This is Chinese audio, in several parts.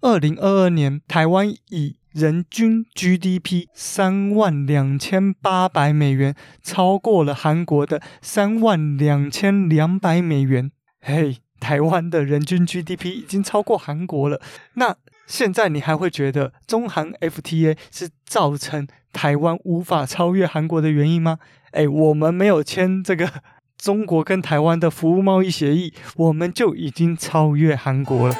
二零二二年台湾以人均 GDP 三万两千八百美元，超过了韩国的三万两千两百美元。嘿，台湾的人均 GDP 已经超过韩国了。那现在你还会觉得中韩 FTA 是造成台湾无法超越韩国的原因吗？哎，我们没有签这个中国跟台湾的服务贸易协议，我们就已经超越韩国了。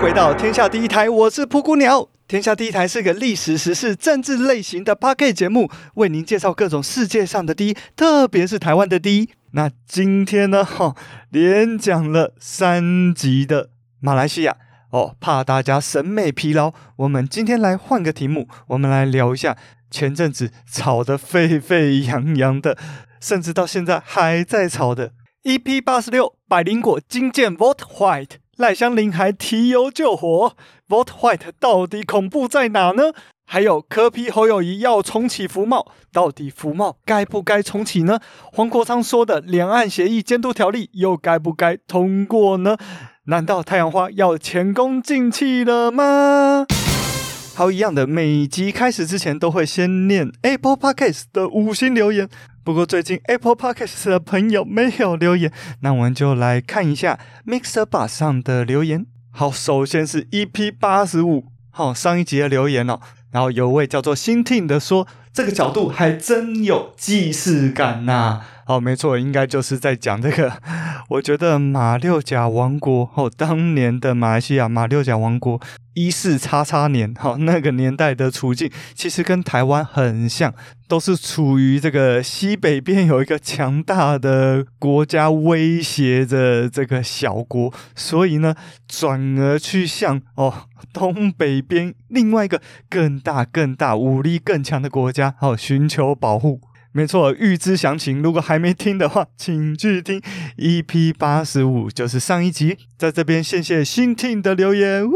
回到天下第一台，我是蒲谷鸟。天下第一台是个历史、时事、政治类型的八 K 节目，为您介绍各种世界上的第一，特别是台湾的第一。那今天呢，哈，连讲了三集的马来西亚哦，怕大家审美疲劳，我们今天来换个题目，我们来聊一下前阵子吵得沸沸扬扬的，甚至到现在还在吵的 EP 八十六，百灵果金剑 Vote White。赖香林还提油救火，Vot White 到底恐怖在哪呢？还有柯皮侯友宜要重启福茂，到底福茂该不该重启呢？黄国昌说的两岸协议监督条例又该不该通过呢？难道太阳花要前功尽弃了吗？好，一样的，每集开始之前都会先念 Apple Podcast 的五星留言。不过最近 Apple Podcast 的朋友没有留言，那我们就来看一下 Mixer Bar 上的留言。好，首先是 EP 八十五，好，上一集的留言哦。然后有位叫做新听的说，这个角度还真有既视感呐、啊。哦，没错，应该就是在讲这个。我觉得马六甲王国哦，当年的马来西亚马六甲王国一四叉叉年，哈，那个年代的处境其实跟台湾很像，都是处于这个西北边有一个强大的国家威胁着这个小国，所以呢，转而去向哦东北边另外一个更大、更大、武力更强的国家哦寻求保护。没错，预知详情，如果还没听的话，请去听 EP 八十五，就是上一集。在这边，谢谢新听的留言，呜，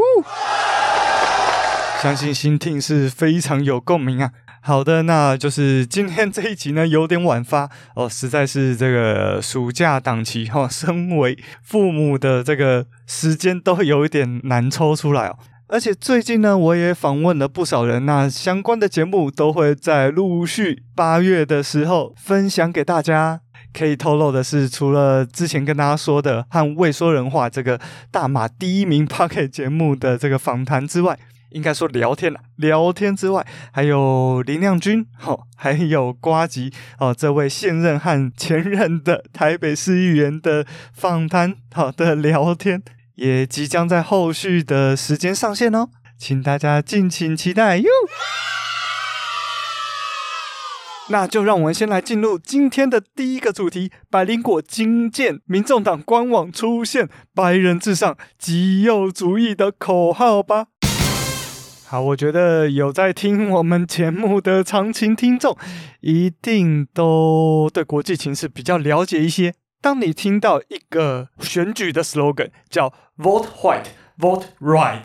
相信新听是非常有共鸣啊。好的，那就是今天这一集呢，有点晚发哦，实在是这个暑假档期哈、哦，身为父母的这个时间都有一点难抽出来哦。而且最近呢，我也访问了不少人，那相关的节目都会在陆续八月的时候分享给大家。可以透露的是，除了之前跟大家说的和未说人话这个大马第一名 Podcast 节目的这个访谈之外，应该说聊天了，聊天之外，还有林亮君，哦，还有瓜吉哦，这位现任和前任的台北市议员的访谈，好的聊天。也即将在后续的时间上线哦，请大家敬请期待哟。那就让我们先来进入今天的第一个主题：百灵果惊见民众党官网出现“白人至上、极右主义”的口号吧。好，我觉得有在听我们节目的长情听众，一定都对国际情势比较了解一些。当你听到一个选举的 slogan 叫 Vote White, Vote Right，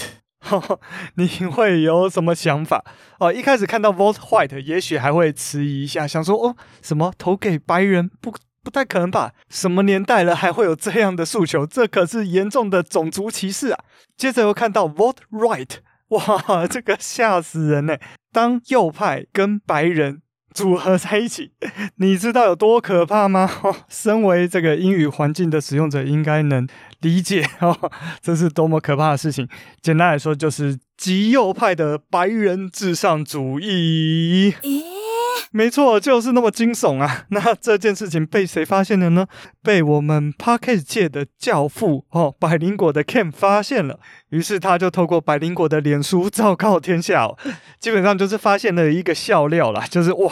你会有什么想法？哦，一开始看到 Vote White，也许还会迟疑一下，想说哦，什么投给白人？不，不太可能吧？什么年代了还会有这样的诉求？这可是严重的种族歧视啊！接着又看到 Vote Right，哇，这个吓死人呢！当右派跟白人组合在一起，你知道有多可怕吗？身为这个英语环境的使用者，应该能理解 哦，这是多么可怕的事情。简单来说，就是极右派的白人至上主义。没错，就是那么惊悚啊！那这件事情被谁发现了呢？被我们 Podcast 界的教父哦，百灵果的 Ken 发现了。于是他就透过百灵果的脸书昭告天下，基本上就是发现了一个笑料啦，就是哇，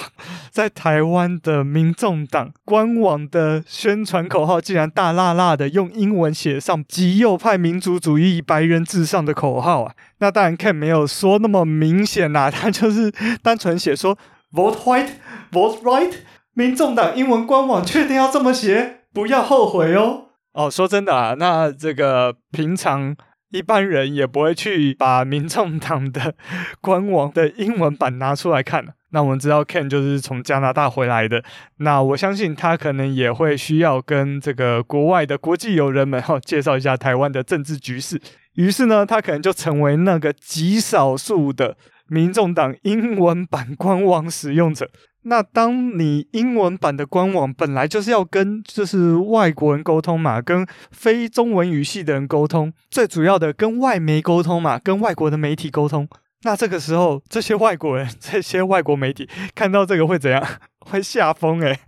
在台湾的民众党官网的宣传口号，竟然大辣辣的用英文写上“极右派民族主义白人至上”的口号啊！那当然 Ken 没有说那么明显啦，他就是单纯写说。Vote white, vote right。民众党英文官网确定要这么写，不要后悔哦。哦，说真的啊，那这个平常一般人也不会去把民众党的 官网的英文版拿出来看。那我们知道 Ken 就是从加拿大回来的，那我相信他可能也会需要跟这个国外的国际友人们哈介绍一下台湾的政治局势。于是呢，他可能就成为那个极少数的民众党英文版官网使用者。那当你英文版的官网本来就是要跟就是外国人沟通嘛，跟非中文语系的人沟通，最主要的跟外媒沟通嘛，跟外国的媒体沟通。那这个时候，这些外国人、这些外国媒体看到这个会怎样？会吓疯诶，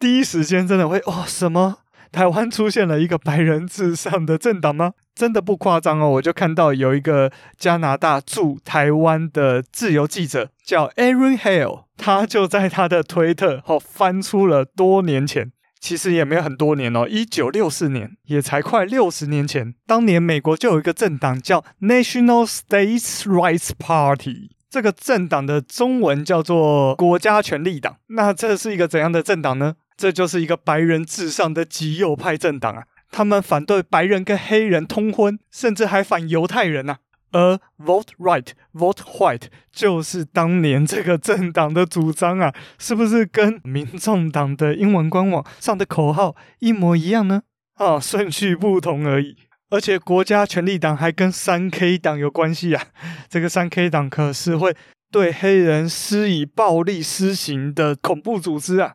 第一时间真的会哦，什么？台湾出现了一个白人至上的政党吗？真的不夸张哦，我就看到有一个加拿大驻台湾的自由记者叫 Aaron Hale，他就在他的推特哦翻出了多年前。其实也没有很多年哦，一九六四年，也才快六十年前。当年美国就有一个政党叫 National States Rights Party，这个政党的中文叫做国家权力党。那这是一个怎样的政党呢？这就是一个白人至上的极右派政党啊！他们反对白人跟黑人通婚，甚至还反犹太人呐、啊。而 Vote Right, Vote White 就是当年这个政党的主张啊，是不是跟民众党的英文官网上的口号一模一样呢？啊，顺序不同而已。而且国家权力党还跟三 K 党有关系啊，这个三 K 党可是会对黑人施以暴力施行的恐怖组织啊。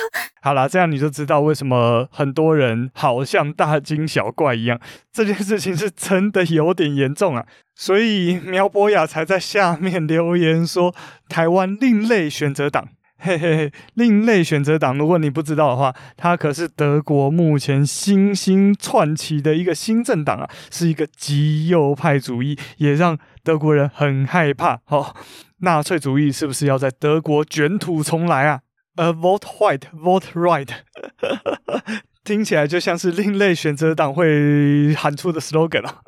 好啦，这样你就知道为什么很多人好像大惊小怪一样。这件事情是真的有点严重啊，所以苗博雅才在下面留言说：“台湾另类选择党，嘿嘿嘿，另类选择党。如果你不知道的话，它可是德国目前新兴窜起的一个新政党啊，是一个极右派主义，也让德国人很害怕。哦，纳粹主义是不是要在德国卷土重来啊？”呃，vote white，vote right，听起来就像是另类选择党会喊出的 slogan 啊。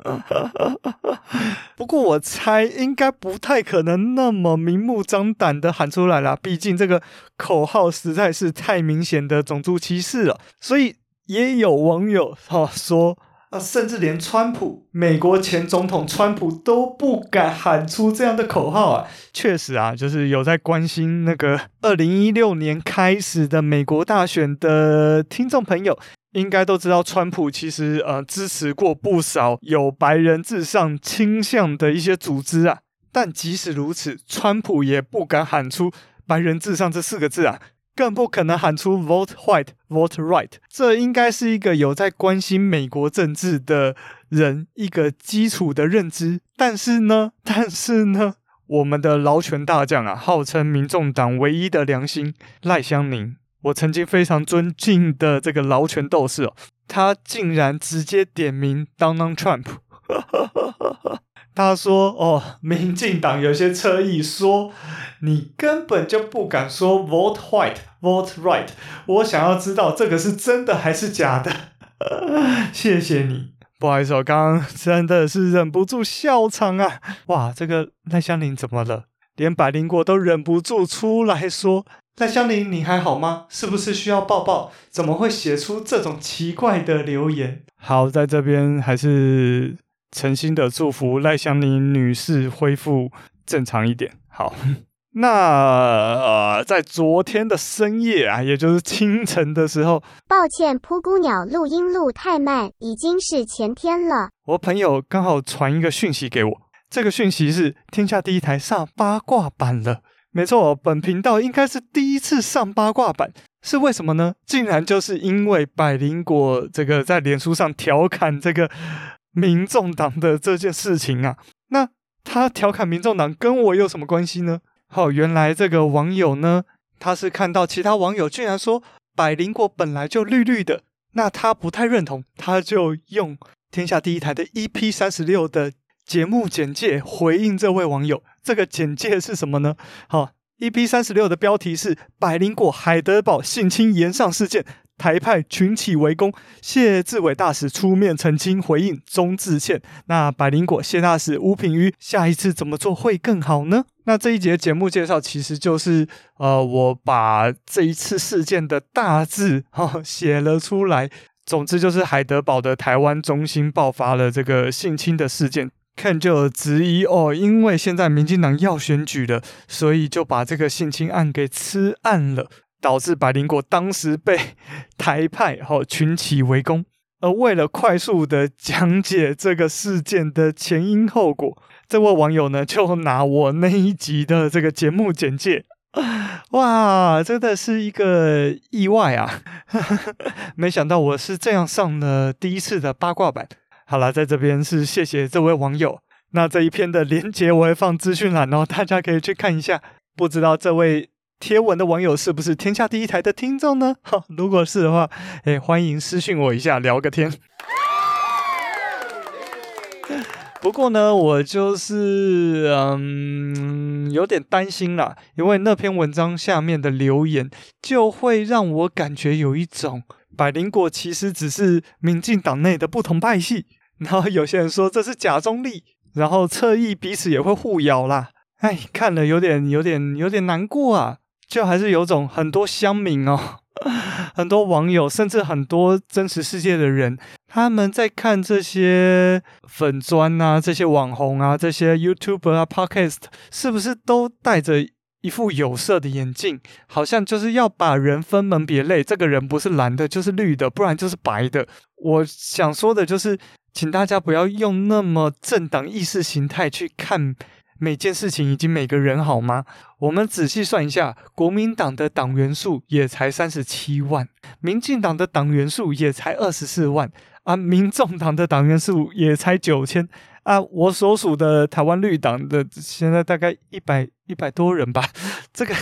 不过我猜应该不太可能那么明目张胆的喊出来啦，毕竟这个口号实在是太明显的种族歧视了。所以也有网友哈说。啊，甚至连川普，美国前总统川普都不敢喊出这样的口号啊！确实啊，就是有在关心那个二零一六年开始的美国大选的听众朋友，应该都知道，川普其实呃支持过不少有白人至上倾向的一些组织啊。但即使如此，川普也不敢喊出“白人至上”这四个字啊。更不可能喊出 “vote white, vote right”，这应该是一个有在关心美国政治的人一个基础的认知。但是呢，但是呢，我们的劳权大将啊，号称民众党唯一的良心赖香伶，我曾经非常尊敬的这个劳权斗士哦，他竟然直接点名 Donald Trump。他说：“哦，民进党有些车意说，你根本就不敢说 vote white, vote right。我想要知道这个是真的还是假的。谢谢你，不好意思，我刚刚真的是忍不住笑场啊！哇，这个赖香林怎么了？连百灵果都忍不住出来说：赖香林，你还好吗？是不是需要抱抱？怎么会写出这种奇怪的留言？好，在这边还是。”诚心的祝福赖香林女士恢复正常一点。好，那呃，在昨天的深夜啊，也就是清晨的时候，抱歉，扑姑鸟录音录太慢，已经是前天了。我朋友刚好传一个讯息给我，这个讯息是天下第一台上八卦版了。没错，本频道应该是第一次上八卦版，是为什么呢？竟然就是因为百灵果这个在脸书上调侃这个。民众党的这件事情啊，那他调侃民众党跟我有什么关系呢？好，原来这个网友呢，他是看到其他网友居然说百灵果本来就绿绿的，那他不太认同，他就用天下第一台的 EP 三十六的节目简介回应这位网友。这个简介是什么呢？好，EP 三十六的标题是百灵果海德堡性侵延上事件。台派群起围攻，谢志伟大使出面澄清回应，终致歉。那百灵果谢大使吴品瑜，下一次怎么做会更好呢？那这一节节目介绍其实就是，呃，我把这一次事件的大致哈写了出来。总之就是海德堡的台湾中心爆发了这个性侵的事件。看就有质疑哦，因为现在民进党要选举了，所以就把这个性侵案给吃案了，导致百灵果当时被 台派哦群起围攻。而为了快速的讲解这个事件的前因后果，这位网友呢就拿我那一集的这个节目简介，哇，真的是一个意外啊！没想到我是这样上了第一次的八卦版。好了，在这边是谢谢这位网友。那这一篇的连结我会放资讯栏哦，大家可以去看一下。不知道这位。贴文的网友是不是天下第一台的听众呢？哈，如果是的话，哎，欢迎私讯我一下，聊个天。不过呢，我就是嗯有点担心啦，因为那篇文章下面的留言就会让我感觉有一种百灵果其实只是民进党内的不同派系，然后有些人说这是假中立，然后侧翼彼此也会互咬啦。哎，看了有点有点有点难过啊。就还是有种很多乡民哦，很多网友，甚至很多真实世界的人，他们在看这些粉专啊、这些网红啊、这些 YouTube 啊、Podcast，是不是都戴着一副有色的眼镜？好像就是要把人分门别类，这个人不是蓝的，就是绿的，不然就是白的。我想说的就是，请大家不要用那么政党意识形态去看。每件事情以及每个人好吗？我们仔细算一下，国民党的党员数也才三十七万，民进党的党员数也才二十四万啊，民众党的党员数也才九千啊，我所属的台湾绿党的现在大概一百一百多人吧，这个，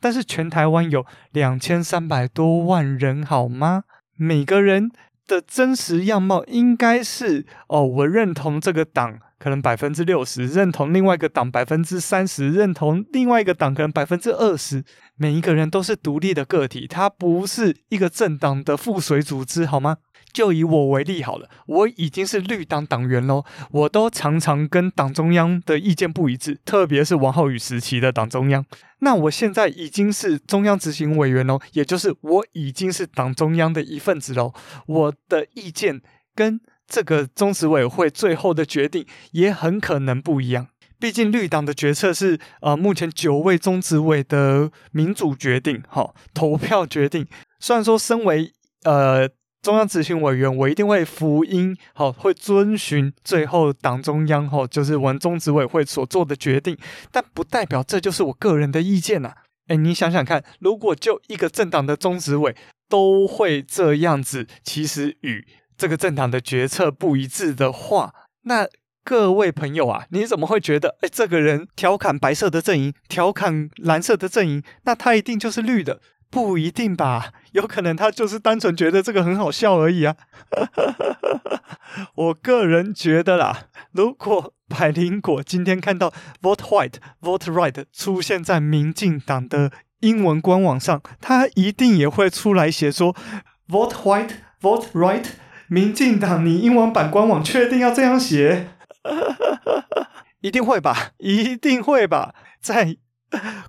但是全台湾有两千三百多万人好吗？每个人的真实样貌应该是哦，我认同这个党。可能百分之六十认同另外一个党，百分之三十认同另外一个党，可能百分之二十。每一个人都是独立的个体，他不是一个政党的附属组织，好吗？就以我为例好了，我已经是绿党党员喽，我都常常跟党中央的意见不一致，特别是王浩宇时期的党中央。那我现在已经是中央执行委员喽，也就是我已经是党中央的一份子喽，我的意见跟。这个中执委会最后的决定也很可能不一样，毕竟绿党的决策是呃目前九位中执委的民主决定，哈、哦，投票决定。虽然说身为呃中央执行委员，我一定会服音，好、会遵循最后党中央哈、就是我们中执委会所做的决定，但不代表这就是我个人的意见呐、啊。哎，你想想看，如果就一个政党的中执委都会这样子，其实与这个政党的决策不一致的话，那各位朋友啊，你怎么会觉得，哎，这个人调侃白色的阵营，调侃蓝色的阵营，那他一定就是绿的？不一定吧，有可能他就是单纯觉得这个很好笑而已啊。我个人觉得啦，如果百灵果今天看到 “vote white, vote right” 出现在民进党的英文官网上，他一定也会出来写说 “vote white, vote right”。民进党，你英文版官网确定要这样写？一定会吧，一定会吧。在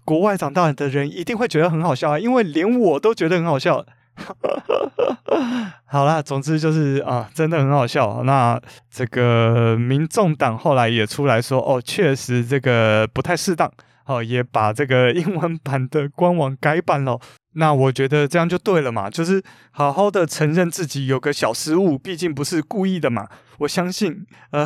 国外长大的人一定会觉得很好笑啊，因为连我都觉得很好笑。好啦，总之就是啊，真的很好笑。那这个民众党后来也出来说，哦，确实这个不太适当，哦，也把这个英文版的官网改版了。那我觉得这样就对了嘛，就是好好的承认自己有个小失误，毕竟不是故意的嘛。我相信，呃，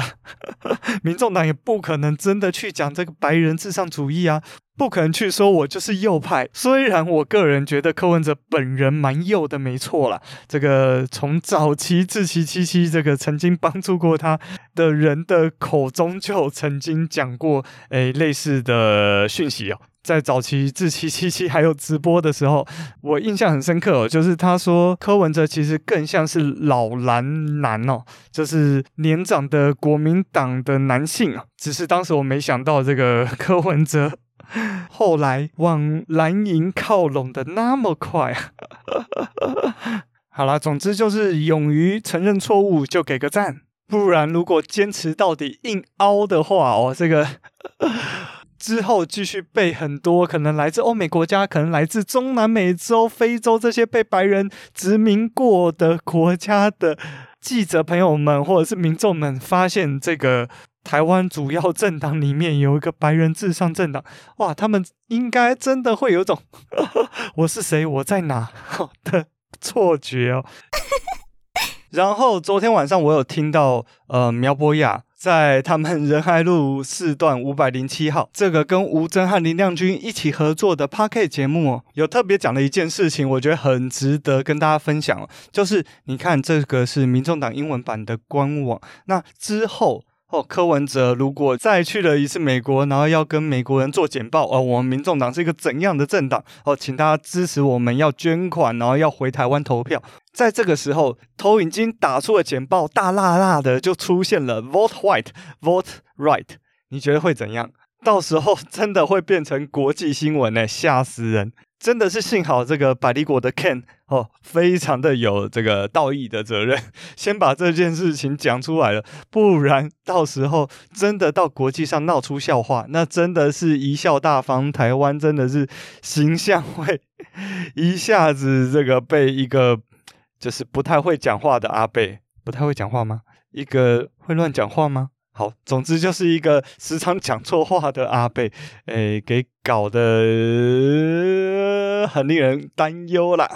民众党也不可能真的去讲这个白人至上主义啊，不可能去说我就是右派。虽然我个人觉得柯文哲本人蛮右的，没错啦。这个从早期志祺七七这个曾经帮助过他的人的口中就曾经讲过，诶、欸，类似的讯息哦。在早期志祺七七还有直播的时候，我印象很深刻哦，就是他说柯文哲其实更像是老蓝男哦，就是年长的国民党的男性啊。只是当时我没想到这个 柯文哲 后来往蓝营靠拢的那么快啊。好啦，总之就是勇于承认错误就给个赞，不然如果坚持到底硬凹的话哦，这个。之后继续被很多可能来自欧美国家、可能来自中南美洲、非洲这些被白人殖民过的国家的记者朋友们或者是民众们发现这个台湾主要政党里面有一个白人至上政党，哇，他们应该真的会有种 我是谁，我在哪 的错觉哦。然后昨天晚上我有听到，呃，苗博雅在他们仁爱路四段五百零七号这个跟吴峥和林亮君一起合作的 Podcast 节目哦，有特别讲了一件事情，我觉得很值得跟大家分享哦，就是你看这个是民众党英文版的官网，那之后。哦，柯文哲如果再去了一次美国，然后要跟美国人做简报，哦，我们民众党是一个怎样的政党？哦，请大家支持我们，要捐款，然后要回台湾投票。在这个时候，投影机打出了简报，大辣辣的就出现了 “Vote White, Vote Right”。你觉得会怎样？到时候真的会变成国际新闻呢？吓死人！真的是幸好这个百灵果的 Ken 哦，非常的有这个道义的责任，先把这件事情讲出来了，不然到时候真的到国际上闹出笑话，那真的是贻笑大方，台湾真的是形象会 一下子这个被一个就是不太会讲话的阿伯，不太会讲话吗？一个会乱讲话吗？好，总之就是一个时常讲错话的阿伯，诶，给搞得很令人担忧啦。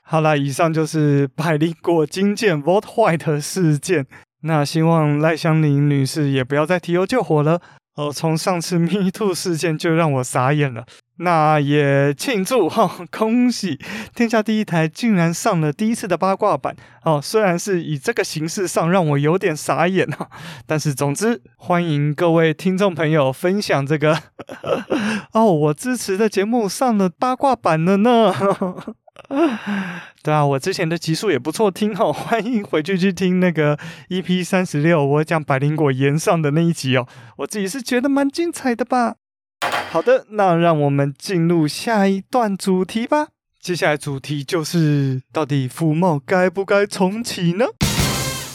好啦，以上就是百灵果惊见 Vote White 事件。那希望赖香伶女士也不要再提油救火了。哦，从上次 Me Too 事件就让我傻眼了。那也庆祝哈、哦，恭喜天下第一台竟然上了第一次的八卦版哦！虽然是以这个形式上，让我有点傻眼哈，但是总之欢迎各位听众朋友分享这个 哦，我支持的节目上了八卦版了呢。啊 对啊，我之前的集数也不错听哦，欢迎回去去听那个 EP 三十六，我讲百灵果岩上的那一集哦，我自己是觉得蛮精彩的吧。好的，那让我们进入下一段主题吧。接下来主题就是，到底福茂该不该重启呢？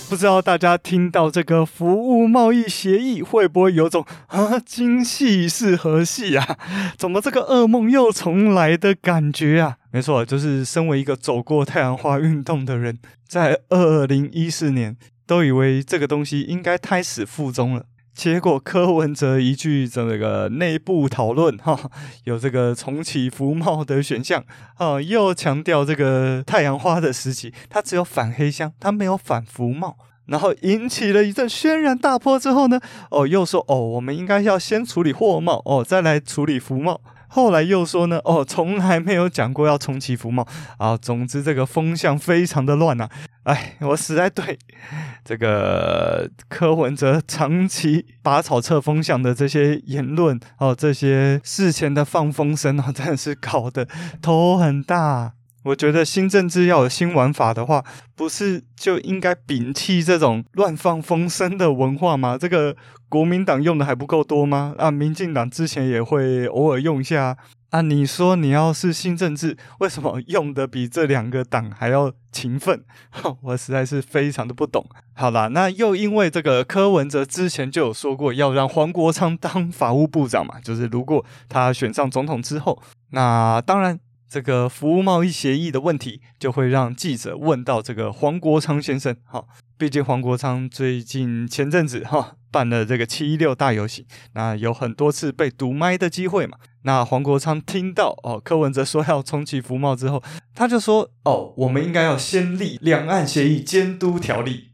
不知道大家听到这个服务贸易协议，会不会有种啊，今夕是何夕啊？怎么这个噩梦又重来的感觉啊？没错，就是身为一个走过太阳花运动的人，在二零一四年都以为这个东西应该胎死腹中了。结果柯文哲一句这个内部讨论哈，有这个重启服贸的选项啊，又强调这个太阳花的时期，他只有反黑箱，他没有反服贸，然后引起了一阵轩然大波之后呢，哦，又说哦，我们应该要先处理货贸哦，再来处理服贸。后来又说呢，哦，从来没有讲过要重启服贸啊。总之，这个风向非常的乱呐。哎，我实在对这个柯文哲长期拔草测风向的这些言论哦，这些事前的放风声啊，真的是搞得头很大。我觉得新政治要有新玩法的话，不是就应该摒弃这种乱放风声的文化吗？这个国民党用的还不够多吗？啊，民进党之前也会偶尔用一下啊。你说你要是新政治，为什么用的比这两个党还要勤奋？我实在是非常的不懂。好啦，那又因为这个柯文哲之前就有说过要让黄国昌当法务部长嘛，就是如果他选上总统之后，那当然。这个服务贸易协议的问题，就会让记者问到这个黄国昌先生。哈，毕竟黄国昌最近前阵子哈办了这个七一六大游行，那有很多次被堵麦的机会嘛。那黄国昌听到哦柯文哲说要重启服贸之后，他就说哦，我们应该要先立两岸协议监督条例。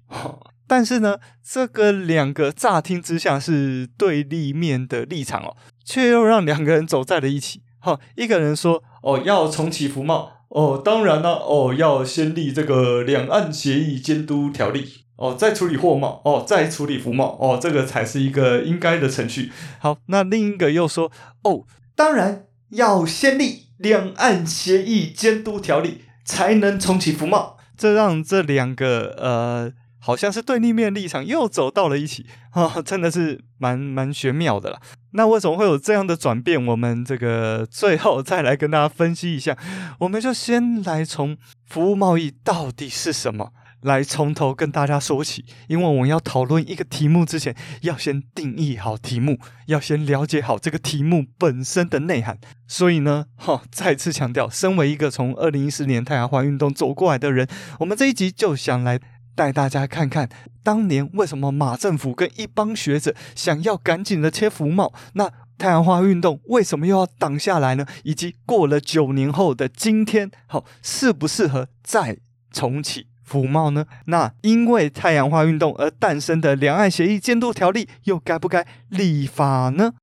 但是呢，这个两个乍听之下是对立面的立场哦，却又让两个人走在了一起。哈，一个人说。哦，要重启服贸哦，当然了，哦，要先立这个两岸协议监督条例哦，再处理货贸哦，再处理服贸哦，这个才是一个应该的程序。好，那另一个又说哦，当然要先立两岸协议监督条例才能重启服贸，这让这两个呃。好像是对立面立场又走到了一起啊、哦，真的是蛮蛮玄妙的了。那为什么会有这样的转变？我们这个最后再来跟大家分析一下。我们就先来从服务贸易到底是什么，来从头跟大家说起。因为我们要讨论一个题目之前，要先定义好题目，要先了解好这个题目本身的内涵。所以呢，哈、再次强调，身为一个从二零一四年太阳花运动走过来的人，我们这一集就想来。带大家看看当年为什么马政府跟一帮学者想要赶紧的切服贸，那太阳花运动为什么又要挡下来呢？以及过了九年后的今天，好，适不适合再重启服贸呢？那因为太阳花运动而诞生的两岸协议监督条例又该不该立法呢？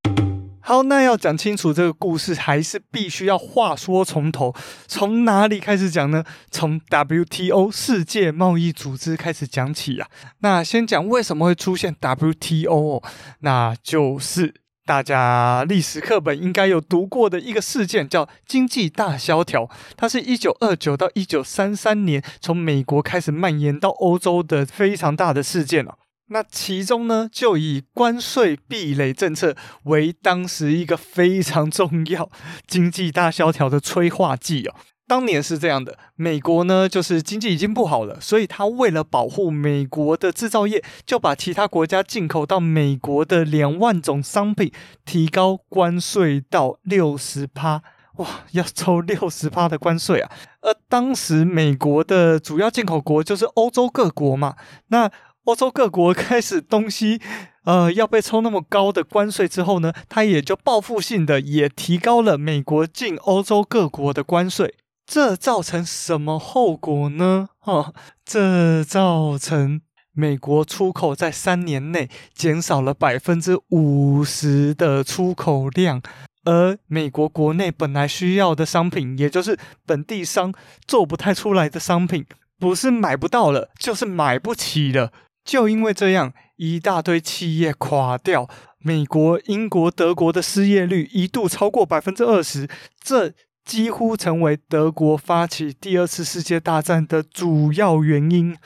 好，那要讲清楚这个故事，还是必须要话说从头，从哪里开始讲呢？从 WTO 世界贸易组织开始讲起啊。那先讲为什么会出现 WTO，那就是大家历史课本应该有读过的一个事件，叫经济大萧条。它是一九二九到一九三三年从美国开始蔓延到欧洲的非常大的事件了。那其中呢，就以关税壁垒政策为当时一个非常重要经济大萧条的催化剂哦。当年是这样的，美国呢就是经济已经不好了，所以他为了保护美国的制造业，就把其他国家进口到美国的两万种商品提高关税到六十趴，哇，要抽六十趴的关税啊！而当时美国的主要进口国就是欧洲各国嘛，那。欧洲各国开始东西，呃，要被抽那么高的关税之后呢，它也就报复性的也提高了美国进欧洲各国的关税。这造成什么后果呢？哦，这造成美国出口在三年内减少了百分之五十的出口量，而美国国内本来需要的商品，也就是本地商做不太出来的商品，不是买不到了，就是买不起了。就因为这样，一大堆企业垮掉，美国、英国、德国的失业率一度超过百分之二十，这几乎成为德国发起第二次世界大战的主要原因。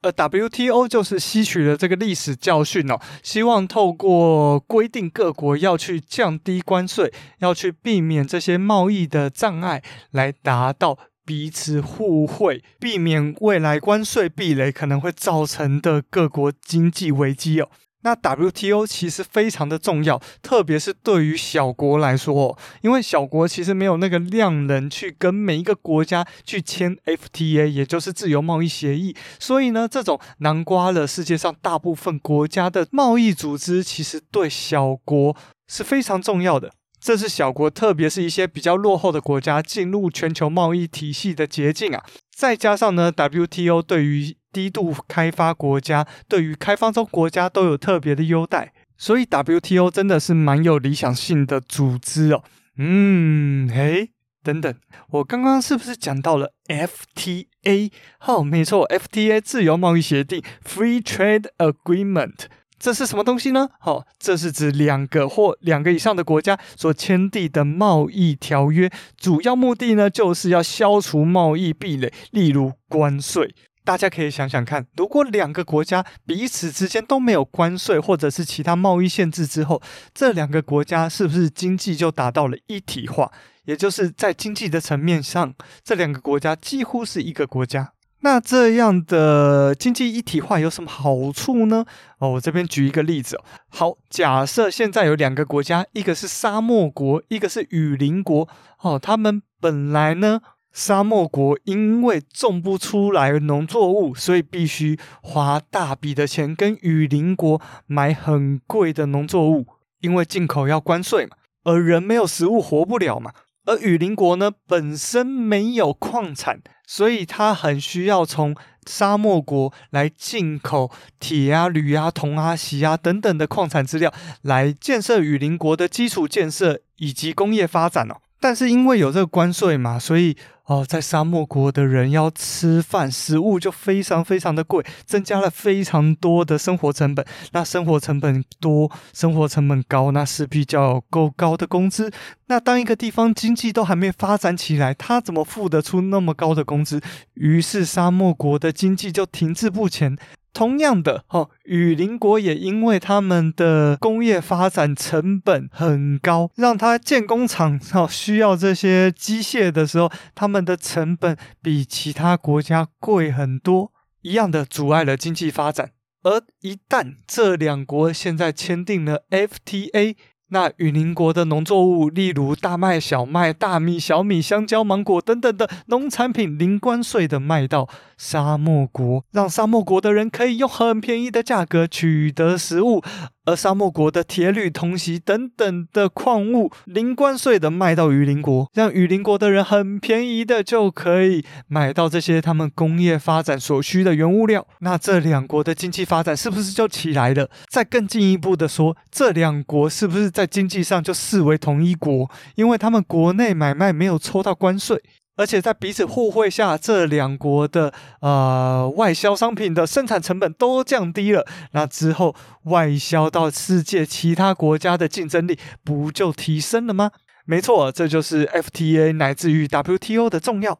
而 WTO 就是吸取了这个历史教训哦，希望透过规定各国要去降低关税，要去避免这些贸易的障碍，来达到。彼此互惠，避免未来关税壁垒可能会造成的各国经济危机哦。那 WTO 其实非常的重要，特别是对于小国来说，因为小国其实没有那个量能去跟每一个国家去签 FTA，也就是自由贸易协议。所以呢，这种囊括了世界上大部分国家的贸易组织，其实对小国是非常重要的。这是小国，特别是一些比较落后的国家进入全球贸易体系的捷径啊！再加上呢，WTO 对于低度开发国家、对于开放中国家都有特别的优待，所以 WTO 真的是蛮有理想性的组织哦。嗯，嘿，等等，我刚刚是不是讲到了 FTA？哦，没错，FTA 自由贸易协定 （Free Trade Agreement）。这是什么东西呢？好，这是指两个或两个以上的国家所签订的贸易条约，主要目的呢，就是要消除贸易壁垒，例如关税。大家可以想想看，如果两个国家彼此之间都没有关税或者是其他贸易限制之后，这两个国家是不是经济就达到了一体化？也就是在经济的层面上，这两个国家几乎是一个国家。那这样的经济一体化有什么好处呢？哦，我这边举一个例子。好，假设现在有两个国家，一个是沙漠国，一个是雨林国。哦，他们本来呢，沙漠国因为种不出来农作物，所以必须花大笔的钱跟雨林国买很贵的农作物，因为进口要关税嘛，而人没有食物活不了嘛。而雨林国呢，本身没有矿产，所以它很需要从沙漠国来进口铁啊、铝啊、铜啊、锡啊等等的矿产资料，来建设雨林国的基础建设以及工业发展哦。但是因为有这个关税嘛，所以哦，在沙漠国的人要吃饭，食物就非常非常的贵，增加了非常多的生活成本。那生活成本多，生活成本高，那势必就要够高的工资。那当一个地方经济都还没发展起来，他怎么付得出那么高的工资？于是沙漠国的经济就停滞不前。同样的，哦，雨林国也因为他们的工业发展成本很高，让他建工厂哦需要这些机械的时候，他们的成本比其他国家贵很多，一样的阻碍了经济发展。而一旦这两国现在签订了 FTA，那与邻国的农作物，例如大麦、小麦、大米、小米、香蕉、芒果等等的农产品，零关税的卖到沙漠国，让沙漠国的人可以用很便宜的价格取得食物。而沙漠国的铁、铝、铜、锡等等的矿物，零关税的卖到雨林国，让雨林国的人很便宜的就可以买到这些他们工业发展所需的原物料。那这两国的经济发展是不是就起来了？再更进一步的说，这两国是不是在经济上就视为同一国？因为他们国内买卖没有抽到关税。而且在彼此互惠下，这两国的呃外销商品的生产成本都降低了，那之后外销到世界其他国家的竞争力不就提升了吗？没错，这就是 FTA 乃至于 WTO 的重要。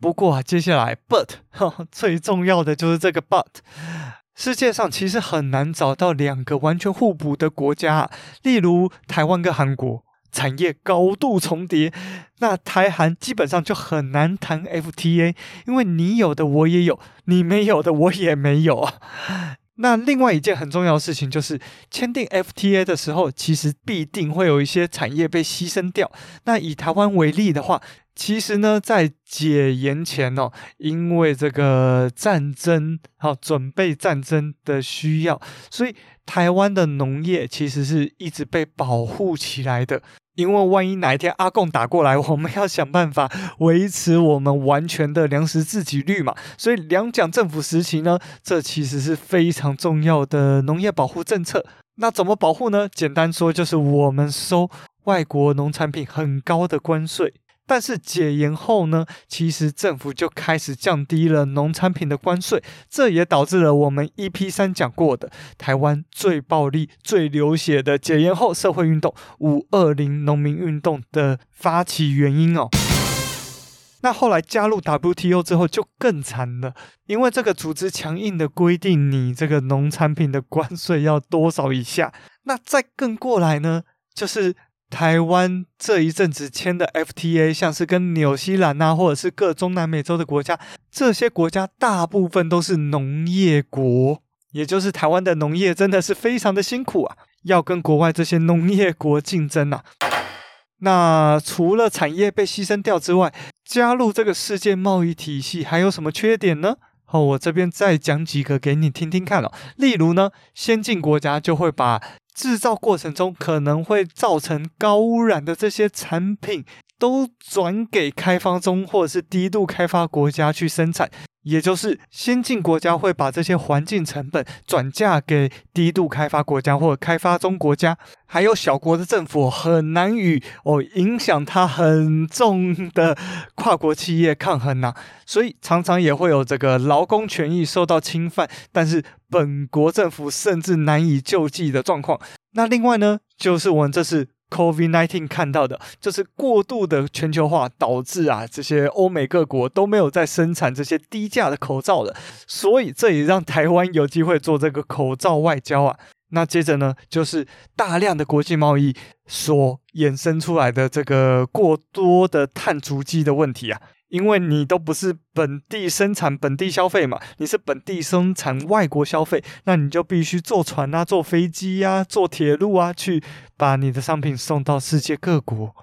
不过啊，接下来 But 呵呵最重要的就是这个 But，世界上其实很难找到两个完全互补的国家，例如台湾跟韩国。产业高度重叠，那台韩基本上就很难谈 FTA，因为你有的我也有，你没有的我也没有啊。那另外一件很重要的事情就是，签订 FTA 的时候，其实必定会有一些产业被牺牲掉。那以台湾为例的话，其实呢，在解严前哦，因为这个战争，好准备战争的需要，所以台湾的农业其实是一直被保护起来的。因为万一哪一天阿贡打过来，我们要想办法维持我们完全的粮食自给率嘛。所以两蒋政府时期呢，这其实是非常重要的农业保护政策。那怎么保护呢？简单说就是我们收外国农产品很高的关税。但是解严后呢，其实政府就开始降低了农产品的关税，这也导致了我们 EP 三讲过的台湾最暴力、最流血的解严后社会运动——五二零农民运动的发起原因哦。那后来加入 WTO 之后就更惨了，因为这个组织强硬的规定，你这个农产品的关税要多少以下。那再更过来呢，就是。台湾这一阵子签的 FTA，像是跟纽西兰呐、啊，或者是各中南美洲的国家，这些国家大部分都是农业国，也就是台湾的农业真的是非常的辛苦啊，要跟国外这些农业国竞争啊。那除了产业被牺牲掉之外，加入这个世界贸易体系还有什么缺点呢？好，我这边再讲几个给你听听看哦。例如呢，先进国家就会把制造过程中可能会造成高污染的这些产品，都转给开发中或者是低度开发国家去生产。也就是先进国家会把这些环境成本转嫁给低度开发国家或者开发中国家，还有小国的政府很难与哦影响它很重的跨国企业抗衡呐、所以常常也会有这个劳工权益受到侵犯，但是本国政府甚至难以救济的状况。那另外呢，就是我们这次。COVID-19 看到的就是过度的全球化导致啊，这些欧美各国都没有再生产这些低价的口罩了，所以这也让台湾有机会做这个口罩外交啊。那接着呢，就是大量的国际贸易所衍生出来的这个过多的碳足迹的问题啊。因为你都不是本地生产、本地消费嘛，你是本地生产、外国消费，那你就必须坐船啊、坐飞机呀、坐铁路啊，去把你的商品送到世界各国。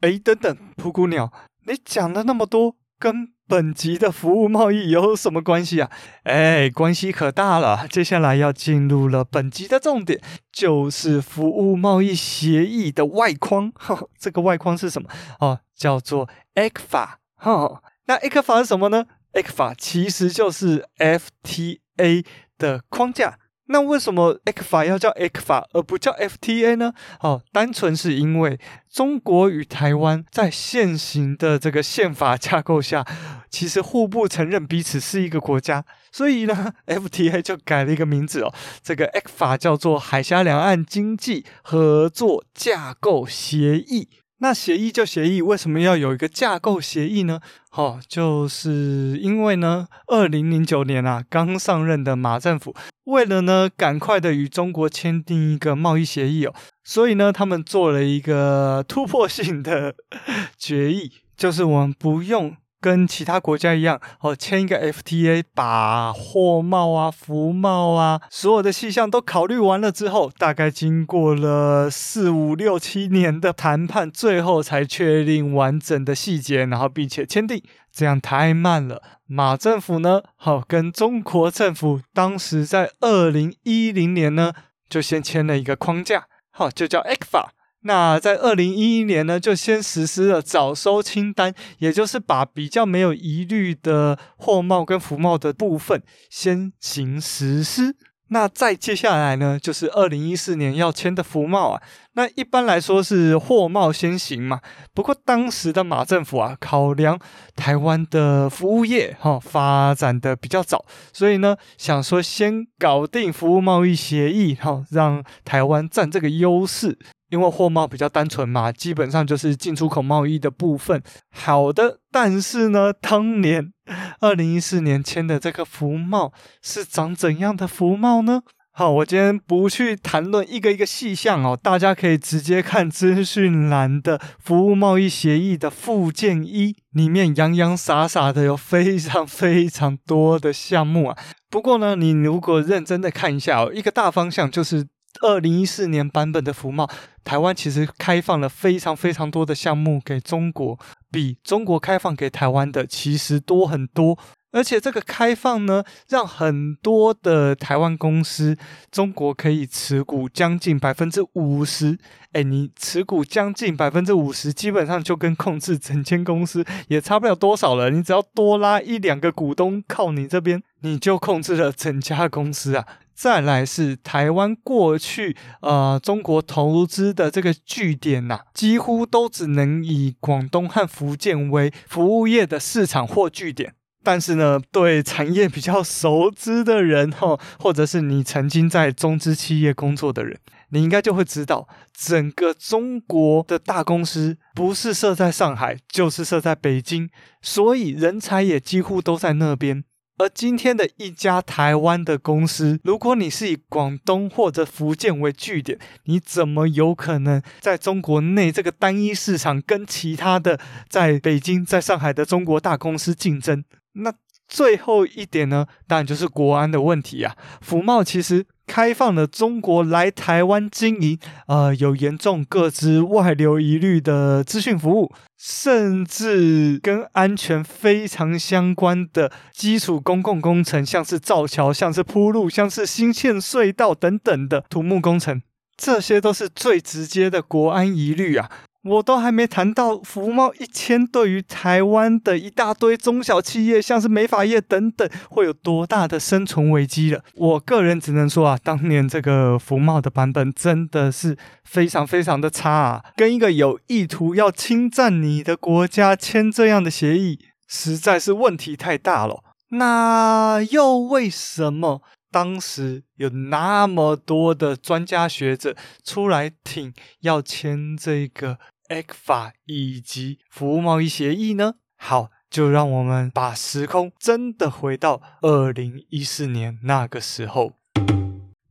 哎，等等，噗咕鸟，你讲了那么多，跟本集的服务贸易有什么关系啊？哎，关系可大了。接下来要进入了本集的重点，就是服务贸易协议的外框。呵呵，这个外框是什么？哦，叫做 ECFA。哦，那 ECFA 是什么呢？ECFA 其实就是 FTA 的框架。那为什么 ECFA 要叫 ECFA 而不叫 FTA 呢？哦，单纯是因为中国与台湾在现行的这个宪法架构下，其实互不承认彼此是一个国家，所以呢，FTA 就改了一个名字哦。这个 ECFA 叫做海峡两岸经济合作架构协议。那协议就协议，为什么要有一个架构协议呢？哦，就是因为呢，二零零九年啊，刚上任的马政府，为了呢，赶快的与中国签订一个贸易协议哦，所以呢，他们做了一个突破性的 决议，就是我们不用跟其他国家一样，哦，签一个 FTA，把货贸啊、服贸啊，所有的细项都考虑完了之后，大概经过了四五六七年的谈判，最后才确定完整的细节，然后并且签订。这样太慢了。马政府呢，好，跟中国政府当时在二零一零年呢，就先签了一个框架，好，就叫 ECFA。那在二零一一年呢，就先实施了早收清单，也就是把比较没有疑虑的货贸跟服贸的部分先行实施。那再接下来呢，就是二零一四年要签的服贸啊。那一般来说是货贸先行嘛。不过当时的马政府啊，考量台湾的服务业哈、发展的比较早，所以呢，想说先搞定服务贸易协议哈、让台湾占这个优势。因为货贸比较单纯嘛，基本上就是进出口贸易的部分。好的，但是呢，当年二零一四年签的这个服贸是长怎样的服贸呢？好，我今天不去谈论一个一个细项哦，大家可以直接看资讯栏的服务贸易协议的附件一，里面洋洋洒洒的有非常非常多的项目啊。不过呢，你如果认真的看一下哦，一个大方向就是。二零一四年版本的服贸，台湾其实开放了非常非常多的项目给中国，比中国开放给台湾的其实多很多。而且这个开放呢，让很多的台湾公司，中国可以持股将近百分之五十。哎，你持股将近百分之五十，基本上就跟控制整间公司也差不了多少了。你只要多拉一两个股东靠你这边，你就控制了整家公司啊。再来是台湾过去呃中国投资的这个据点呐、几乎都只能以广东和福建为服务业的市场或据点。但是呢，对产业比较熟知的人哈，或者是你曾经在中资企业工作的人，你应该就会知道，整个中国的大公司不是设在上海，就是设在北京，所以人才也几乎都在那边。而今天的一家台湾的公司，如果你是以广东或者福建为据点，你怎么有可能在中国内这个单一市场跟其他的在北京、在上海的中国大公司竞争？那最后一点呢，当然就是国安的问题啊。福茂其实开放了中国来台湾经营，呃，有严重各资外流疑虑的资讯服务。甚至跟安全非常相关的基础公共工程，像是造桥、像是铺路、像是新建隧道等等的土木工程，这些都是最直接的国安疑虑啊。我都还没谈到服贸一千，对于台湾的一大堆中小企业，像是美发业等等，会有多大的生存危机了。我个人只能说啊，当年这个服贸的版本真的是非常非常的差啊，跟一个有意图要侵占你的国家签这样的协议，实在是问题太大了。那又为什么当时有那么多的专家学者出来挺要签这个？ECFA 以及服务贸易协议呢？好，就让我们把时空真的回到二零一四年那个时候。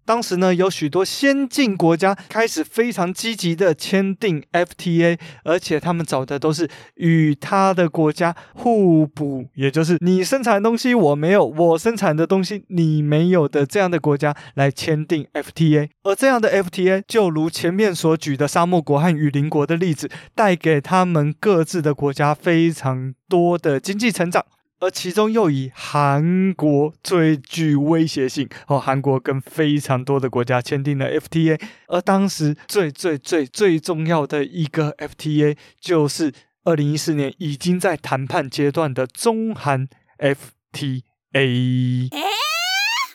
当时呢，有许多先进国家开始非常积极的签订 FTA，而且他们找的都是与他的国家互补，也就是你生产的东西我没有，我生产的东西你没有的这样的国家来签订 FTA。而这样的 FTA，就如前面所举的沙漠国和雨林国的例子，带给他们各自的国家非常多的经济成长。而其中又以韩国最具威胁性哦，韩国跟非常多的国家签订了 FTA，而当时最最最最重要的一个 FTA 就是二零一四年已经在谈判阶段的中韩 FTA。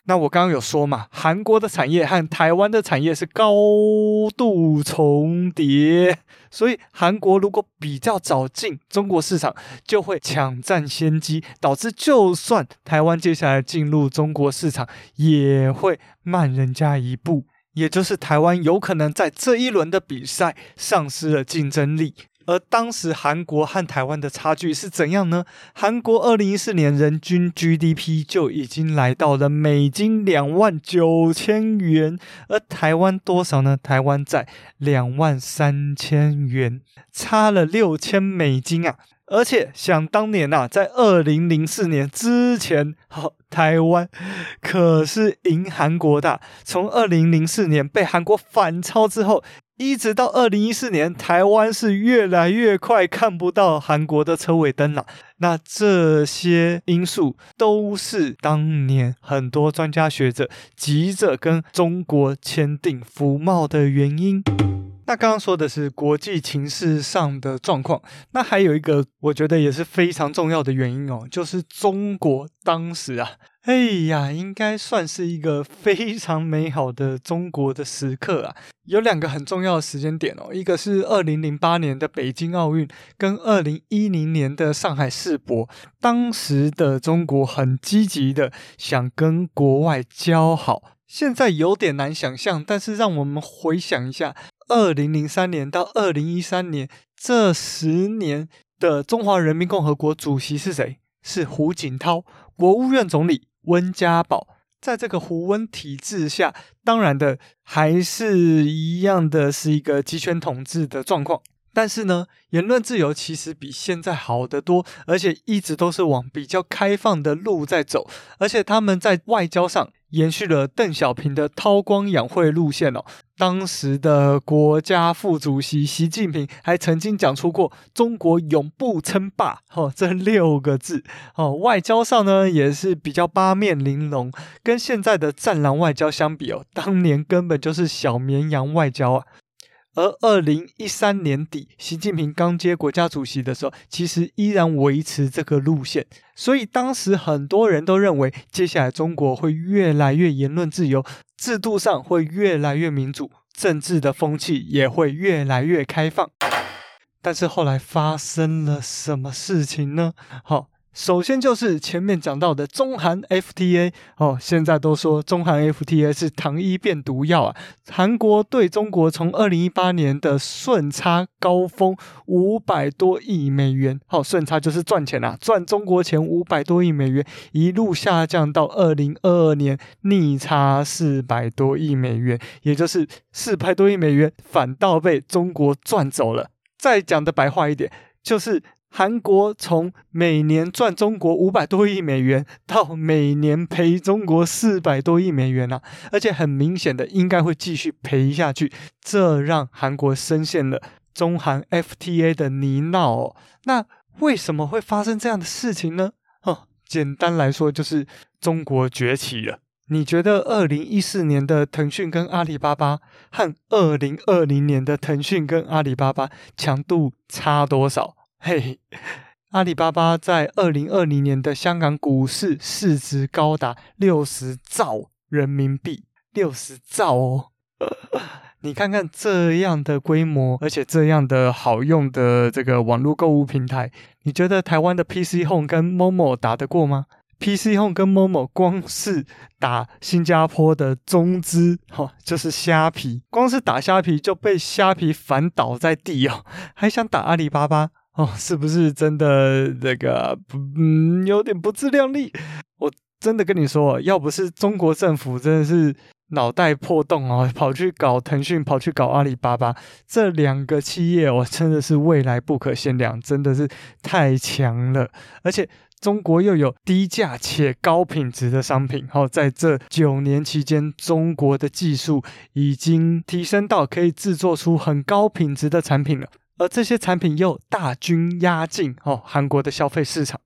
那我刚刚有说嘛，韩国的产业和台湾的产业是高度重叠，所以韩国如果比较早进中国市场，就会抢占先机，导致就算台湾接下来进入中国市场，也会慢人家一步，也就是台湾有可能在这一轮的比赛丧失了竞争力。而当时韩国和台湾的差距是怎样呢？韩国二零一四年人均 GDP 就已经来到了美金两万九千元，而台湾多少呢？台湾在两万三千元，差了六千美金啊！而且想当年呐、啊，在二零零四年之前，好，台湾可是赢韩国的。从二零零四年被韩国反超之后，一直到二零一四年，台湾是越来越快看不到韩国的车尾灯了。那这些因素都是当年很多专家学者急着跟中国签订服贸的原因。那刚刚说的是国际情势上的状况，那还有一个我觉得也是非常重要的原因哦，就是中国当时啊，哎呀，应该算是一个非常美好的中国的时刻啊，有两个很重要的时间点哦，一个是二零零八年的北京奥运，跟二零一零年的上海世博，当时的中国很积极的想跟国外交好，现在有点难想象，但是让我们回想一下。二零零三年到二零一三年这十年的中华人民共和国主席是谁？是胡锦涛。国务院总理温家宝。在这个胡温体制下，当然的还是一样的是一个集权统治的状况。但是呢，言论自由其实比现在好得多，而且一直都是往比较开放的路在走。而且他们在外交上延续了邓小平的韬光养晦路线哦。当时的国家副主席习近平还曾经讲出过“中国永不称霸”哦，这六个字哦。外交上呢，也是比较八面玲珑，跟现在的战狼外交相比哦，当年根本就是小绵羊外交啊。而二零一三年底，习近平刚接国家主席的时候，其实依然维持这个路线。所以当时很多人都认为，接下来中国会越来越言论自由，制度上会越来越民主，政治的风气也会越来越开放。但是后来发生了什么事情呢？好。首先就是前面讲到的中韩 FTA 哦，现在都说中韩 FTA 是糖衣变毒药啊。韩国对中国从二零一八年的顺差高峰五百多亿美元，好，顺差就是赚钱啊，赚中国钱五百多亿美元，一路下降到二零二二年逆差四百多亿美元，也就是四百多亿美元反倒被中国赚走了。再讲的白话一点，就是。韩国从每年赚中国五百多亿美元，到每年赔中国四百多亿美元啊，而且很明显的应该会继续赔下去，这让韩国深陷了中韩 FTA 的泥淖哦。那为什么会发生这样的事情呢？哦，简单来说就是中国崛起了。你觉得二零一四年的腾讯跟阿里巴巴和二零二零年的腾讯跟阿里巴巴强度差多少？嘿嘿，阿里巴巴在二零二零年的香港股市市值高达六十兆人民币，六十兆哦！你看看这样的规模，而且这样的好用的这个网络购物平台，你觉得台湾的 PC Home 跟 Momo 打得过吗？PC Home 跟 Momo 光是打新加坡的中资，哦，就是虾皮，光是打虾皮就被虾皮反倒在地哦，还想打阿里巴巴？哦，是不是真的这个嗯有点不自量力？我真的跟你说，要不是中国政府真的是脑袋破洞哦，跑去搞腾讯，跑去搞阿里巴巴这两个企业，我真的是未来不可限量，真的是太强了。而且中国又有低价且高品质的商品，好，在这九年期间，中国的技术已经提升到可以制作出很高品质的产品了。而这些产品又大军压境哦，韩国的消费市场。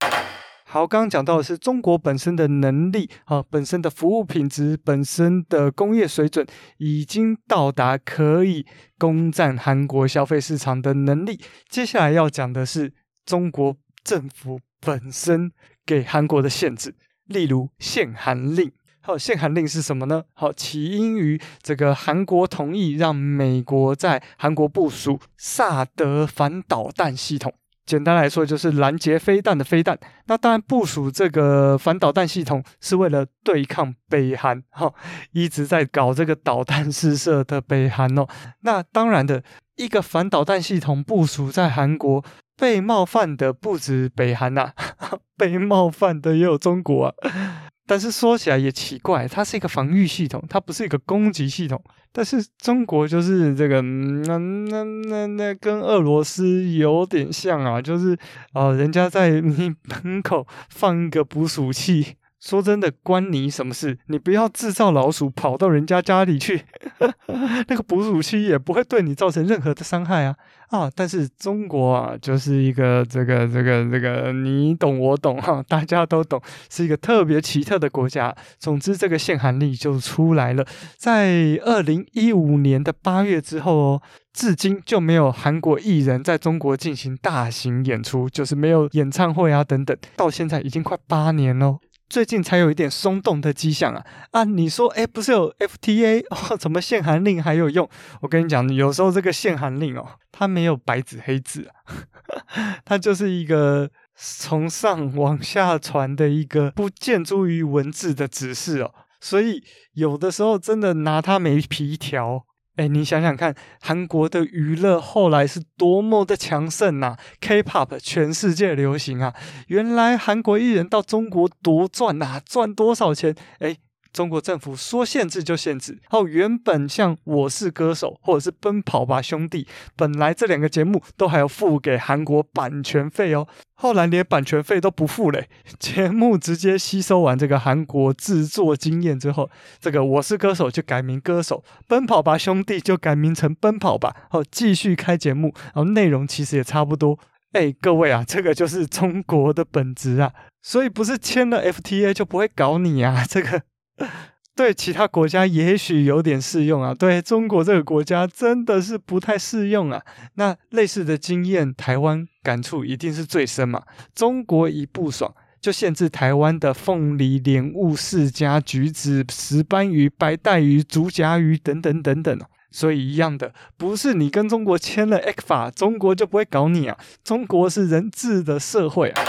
好，刚刚讲到的是中国本身的能力啊，本身的服务品质，本身的工业水准，已经到达可以攻占韩国消费市场的能力。接下来要讲的是中国政府本身给韩国的限制，例如限韩令。好，限韩令是什么呢？好，起因于这个韩国同意让美国在韩国部署萨德反导弹系统。简单来说，就是拦截飞弹的飞弹。那当然，部署这个反导弹系统是为了对抗北韩。哈，一直在搞这个导弹试射的北韩哦。那当然的，一个反导弹系统部署在韩国，被冒犯的不止北韩呐、啊，被冒犯的也有中国啊。但是说起来也奇怪，它是一个防御系统，它不是一个攻击系统。但是中国就是这个，那那那那跟俄罗斯有点像啊，就是啊、人家在你门口放一个捕鼠器。说真的，关你什么事？你不要制造老鼠跑到人家家里去，那个捕鼠器也不会对你造成任何的伤害啊啊！但是中国啊，就是一个这个这个这个你懂我懂哈，大家都懂，是一个特别奇特的国家。总之，这个限韩令就出来了，在二零一五年的八月之后哦，至今就没有韩国艺人在中国进行大型演出，就是没有演唱会啊等等，到现在已经快八年喽。最近才有一点松动的迹象啊啊！你说，哎，不是有 FTA 哦？怎么限韩令还有用？我跟你讲，有时候这个限韩令哦，它没有白纸黑字啊，它就是一个从上往下传的一个不建筑于文字的指示哦，所以有的时候真的拿它没皮条。哎，你想想看，韩国的娱乐后来是多么的强盛呐！K-pop 全世界流行啊！原来韩国艺人到中国多赚呐，赚多少钱？哎。中国政府说限制就限制。哦，原本像《我是歌手》或者是《奔跑吧兄弟》，本来这两个节目都还要付给韩国版权费哦，后来连版权费都不付嘞，节目直接吸收完这个韩国制作经验之后，这个《我是歌手》就改名《歌手》，《奔跑吧兄弟》就改名成《奔跑吧》，哦，继续开节目，然后内容其实也差不多。哎，各位啊，这个就是中国的本质啊，所以不是签了 FTA 就不会搞你啊，这个。对其他国家也许有点适用啊，对中国这个国家真的是不太适用啊。那类似的经验，台湾感触一定是最深嘛。中国一不爽就限制台湾的凤梨、莲雾、释迦、橘子、石斑鱼、白带鱼、竹荚鱼等等等等。所以一样的，不是你跟中国签了 ECFA，中国就不会搞你啊。中国是人治的社会啊。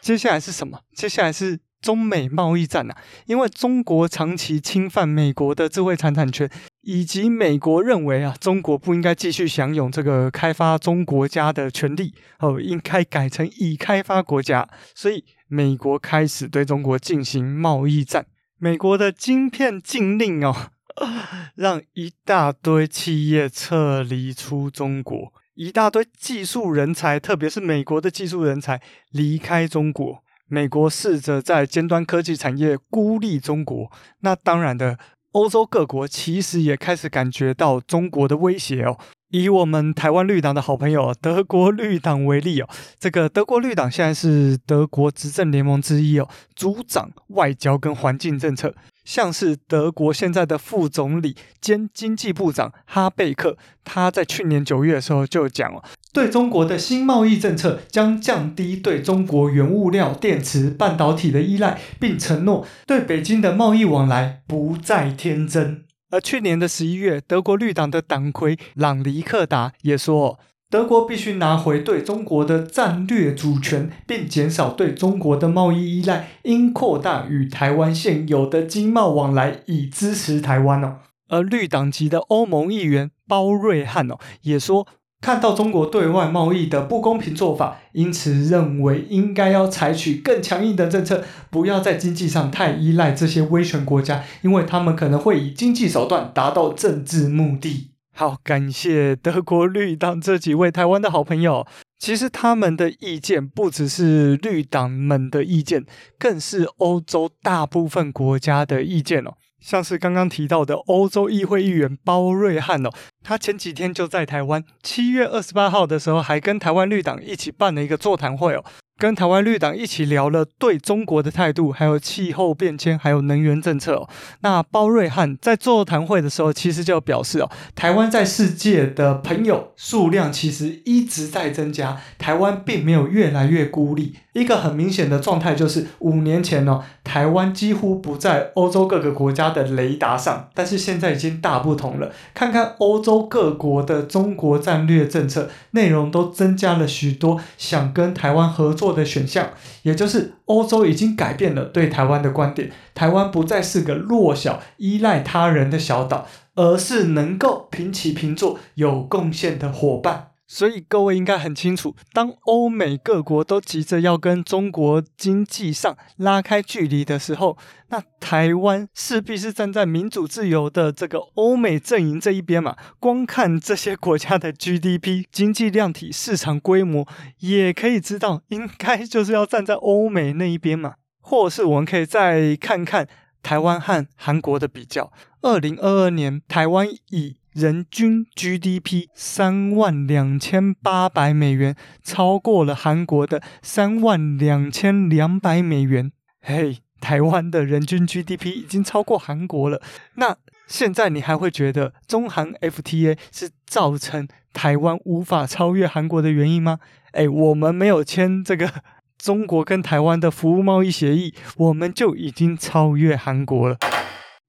接下来是什么？接下来是。中美贸易战啊，因为中国长期侵犯美国的智慧财产权，以及美国认为啊，中国不应该继续享有这个开发中国家的权利，哦，应该改成已开发国家，所以美国开始对中国进行贸易战。美国的晶片禁令哦，让一大堆企业撤离出中国，一大堆技术人才，特别是美国的技术人才离开中国。美国试着在尖端科技产业孤立中国，那当然的，欧洲各国其实也开始感觉到中国的威胁哦。以我们台湾绿党的好朋友德国绿党为例哦，这个德国绿党现在是德国执政联盟之一哦，主掌外交跟环境政策。像是德国现在的副总理兼经济部长哈贝克，他在去年九月的时候就讲了，对中国的新贸易政策将降低对中国原物料、电池、半导体的依赖，并承诺对北京的贸易往来不再天真。而去年的十一月，德国绿党的党魁朗尼克达也说。德国必须拿回对中国的战略主权，并减少对中国的贸易依赖，应扩大与台湾现有的经贸往来，以支持台湾哦。而绿党籍的欧盟议员包瑞汉哦也说，看到中国对外贸易的不公平做法，因此认为应该要采取更强硬的政策，不要在经济上太依赖这些威权国家，因为他们可能会以经济手段达到政治目的。好，感谢德国绿党这几位台湾的好朋友。其实他们的意见不只是绿党们的意见，更是欧洲大部分国家的意见哦。像是刚刚提到的欧洲议会议员包瑞汉哦，他前几天就在台湾，七月二十八号的时候，还跟台湾绿党一起办了一个座谈会哦。跟台湾绿党一起聊了对中国的态度，还有气候变迁，还有能源政策哦。那包瑞汉在座谈会的时候，其实就表示哦，台湾在世界的朋友数量其实一直在增加，台湾并没有越来越孤立。一个很明显的状态就是，五年前呢，台湾几乎不在欧洲各个国家的雷达上，但是现在已经大不同了。看看欧洲各国的中国战略政策内容，都增加了许多想跟台湾合作的选项，也就是欧洲已经改变了对台湾的观点，台湾不再是个弱小、依赖他人的小岛，而是能够平起平坐、有贡献的伙伴。所以各位应该很清楚，当欧美各国都急着要跟中国经济上拉开距离的时候，那台湾势必是站在民主自由的这个欧美阵营这一边嘛。光看这些国家的 GDP、经济量体、市场规模，也可以知道，应该就是要站在欧美那一边嘛。或是我们可以再看看台湾和韩国的比较。二零二二年，台湾以人均 GDP 三万两千八百美元，超过了韩国的三万两千两百美元。嘿，台湾的人均 GDP 已经超过韩国了。那现在你还会觉得中韩 FTA 是造成台湾无法超越韩国的原因吗？诶，我们没有签这个中国跟台湾的服务贸易协议，我们就已经超越韩国了。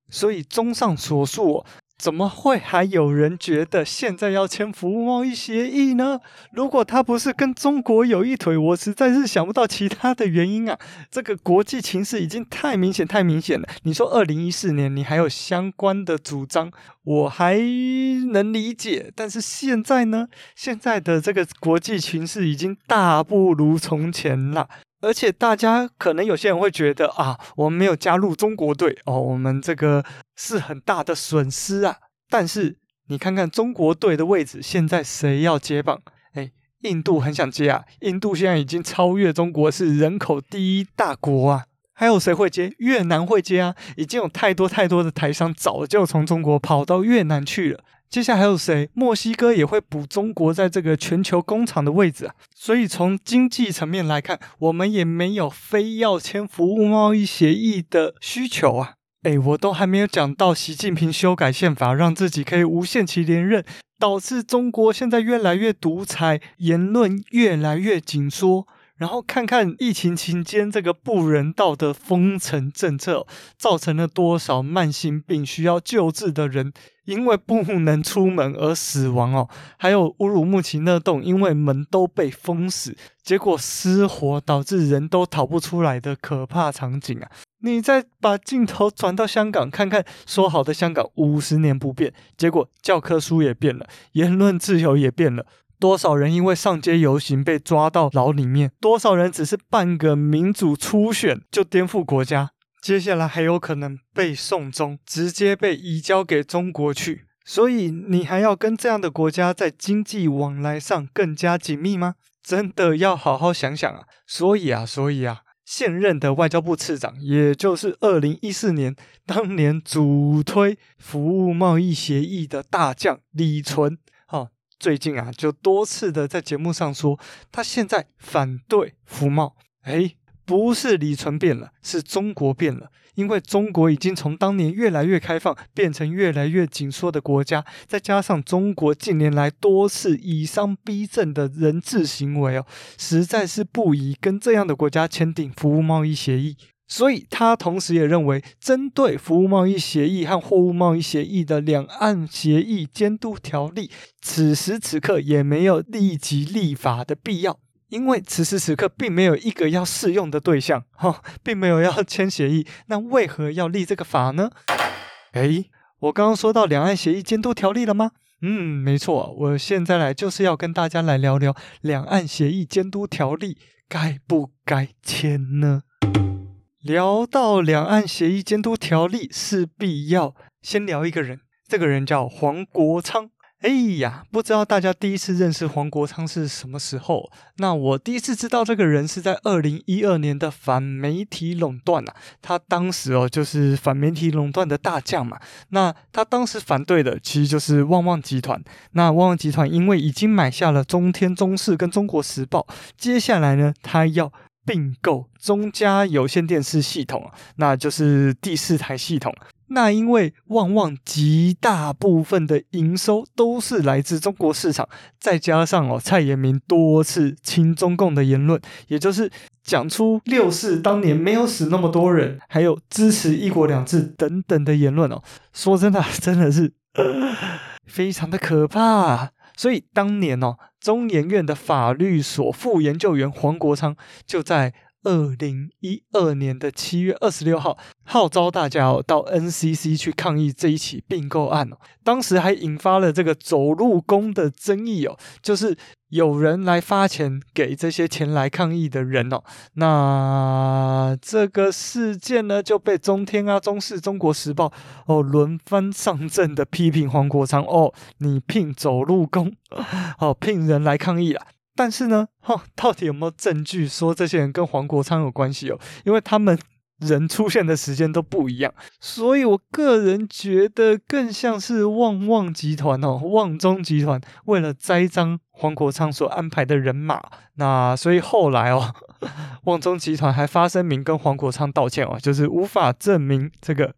所以，综上所述。怎么会还有人觉得现在要签服务贸易协议呢？如果他不是跟中国有一腿，我实在是想不到其他的原因啊！这个国际情势已经太明显、太明显了。你说二零一四年你还有相关的主张，我还能理解。但是现在呢？现在的这个国际情势已经大不如从前了。而且大家可能有些人会觉得啊，我们没有加入中国队哦，我们这个。是很大的损失啊！但是你看看中国队的位置，现在谁要接棒？哎，印度很想接啊！印度现在已经超越中国，是人口第一大国啊！还有谁会接？越南会接啊！已经有太多太多的台商早就从中国跑到越南去了。接下来还有谁？墨西哥也会补中国在这个全球工厂的位置啊！所以从经济层面来看，我们也没有非要签服务贸易协议的需求啊！哎，我都还没有讲到习近平修改宪法，让自己可以无限期连任，导致中国现在越来越独裁，言论越来越紧缩。然后看看疫情期间这个不人道的封城政策，造成了多少慢性病需要救治的人因为不能出门而死亡哦。还有乌鲁木齐那栋因为门都被封死，结果失火导致人都逃不出来的可怕场景啊！你再把镜头转到香港看看，说好的香港五十年不变，结果教科书也变了，言论自由也变了。多少人因为上街游行被抓到牢里面？多少人只是半个民主初选就颠覆国家？接下来还有可能被送终，直接被移交给中国去。所以你还要跟这样的国家在经济往来上更加紧密吗？真的要好好想想啊！所以啊，所以啊，现任的外交部次长，也就是二零一四年当年主推服务贸易协议的大将李纯。最近啊，就多次的在节目上说，他现在反对服贸。诶，不是李淳变了，是中国变了。因为中国已经从当年越来越开放，变成越来越紧缩的国家，再加上中国近年来多次以商逼政的人质行为哦，实在是不宜跟这样的国家签订服务贸易协议。所以他同时也认为，针对服务贸易协议和货物贸易协议的两岸协议监督条例，此时此刻也没有立即立法的必要，因为此时此刻并没有一个要适用的对象，哈，并没有要签协议，那为何要立这个法呢？诶，我刚刚说到两岸协议监督条例了吗？嗯，没错，我现在来就是要跟大家来聊聊两岸协议监督条例该不该签呢？聊到两岸协议监督条例，势必要先聊一个人，这个人叫黄国昌。哎呀，不知道大家第一次认识黄国昌是什么时候？那我第一次知道这个人是在二零一二年的反媒体垄断啊，他当时哦就是反媒体垄断的大将嘛。那他当时反对的其实就是旺旺集团。那旺旺集团因为已经买下了中天、中视跟中国时报，接下来呢，他要。并购中加有线电视系统，那就是第四台系统。那因为旺旺极大部分的营收都是来自中国市场，再加上哦蔡衍明多次亲中共的言论，也就是讲出六四当年没有死那么多人，还有支持一国两制等等的言论哦。说真的，真的是非常的可怕。所以当年哦，中研院的法律所副研究员黄国昌就在二零一二年的七月二十六号，号召大家哦到 NCC 去抗议这一起并购案哦。当时还引发了这个走路工的争议哦，就是有人来发钱给这些前来抗议的人哦。那这个事件呢，就被中天啊、中视、中国时报哦轮番上阵的批评黄国昌哦，你聘走路工哦，聘人来抗议啊。但是呢，哈，到底有没有证据说这些人跟黄国昌有关系哦？因为他们人出现的时间都不一样，所以我个人觉得更像是旺旺集团哦，旺中集团为了栽赃黄国昌所安排的人马。那所以后来哦。旺中集团还发声明跟黄国昌道歉哦，就是无法证明这个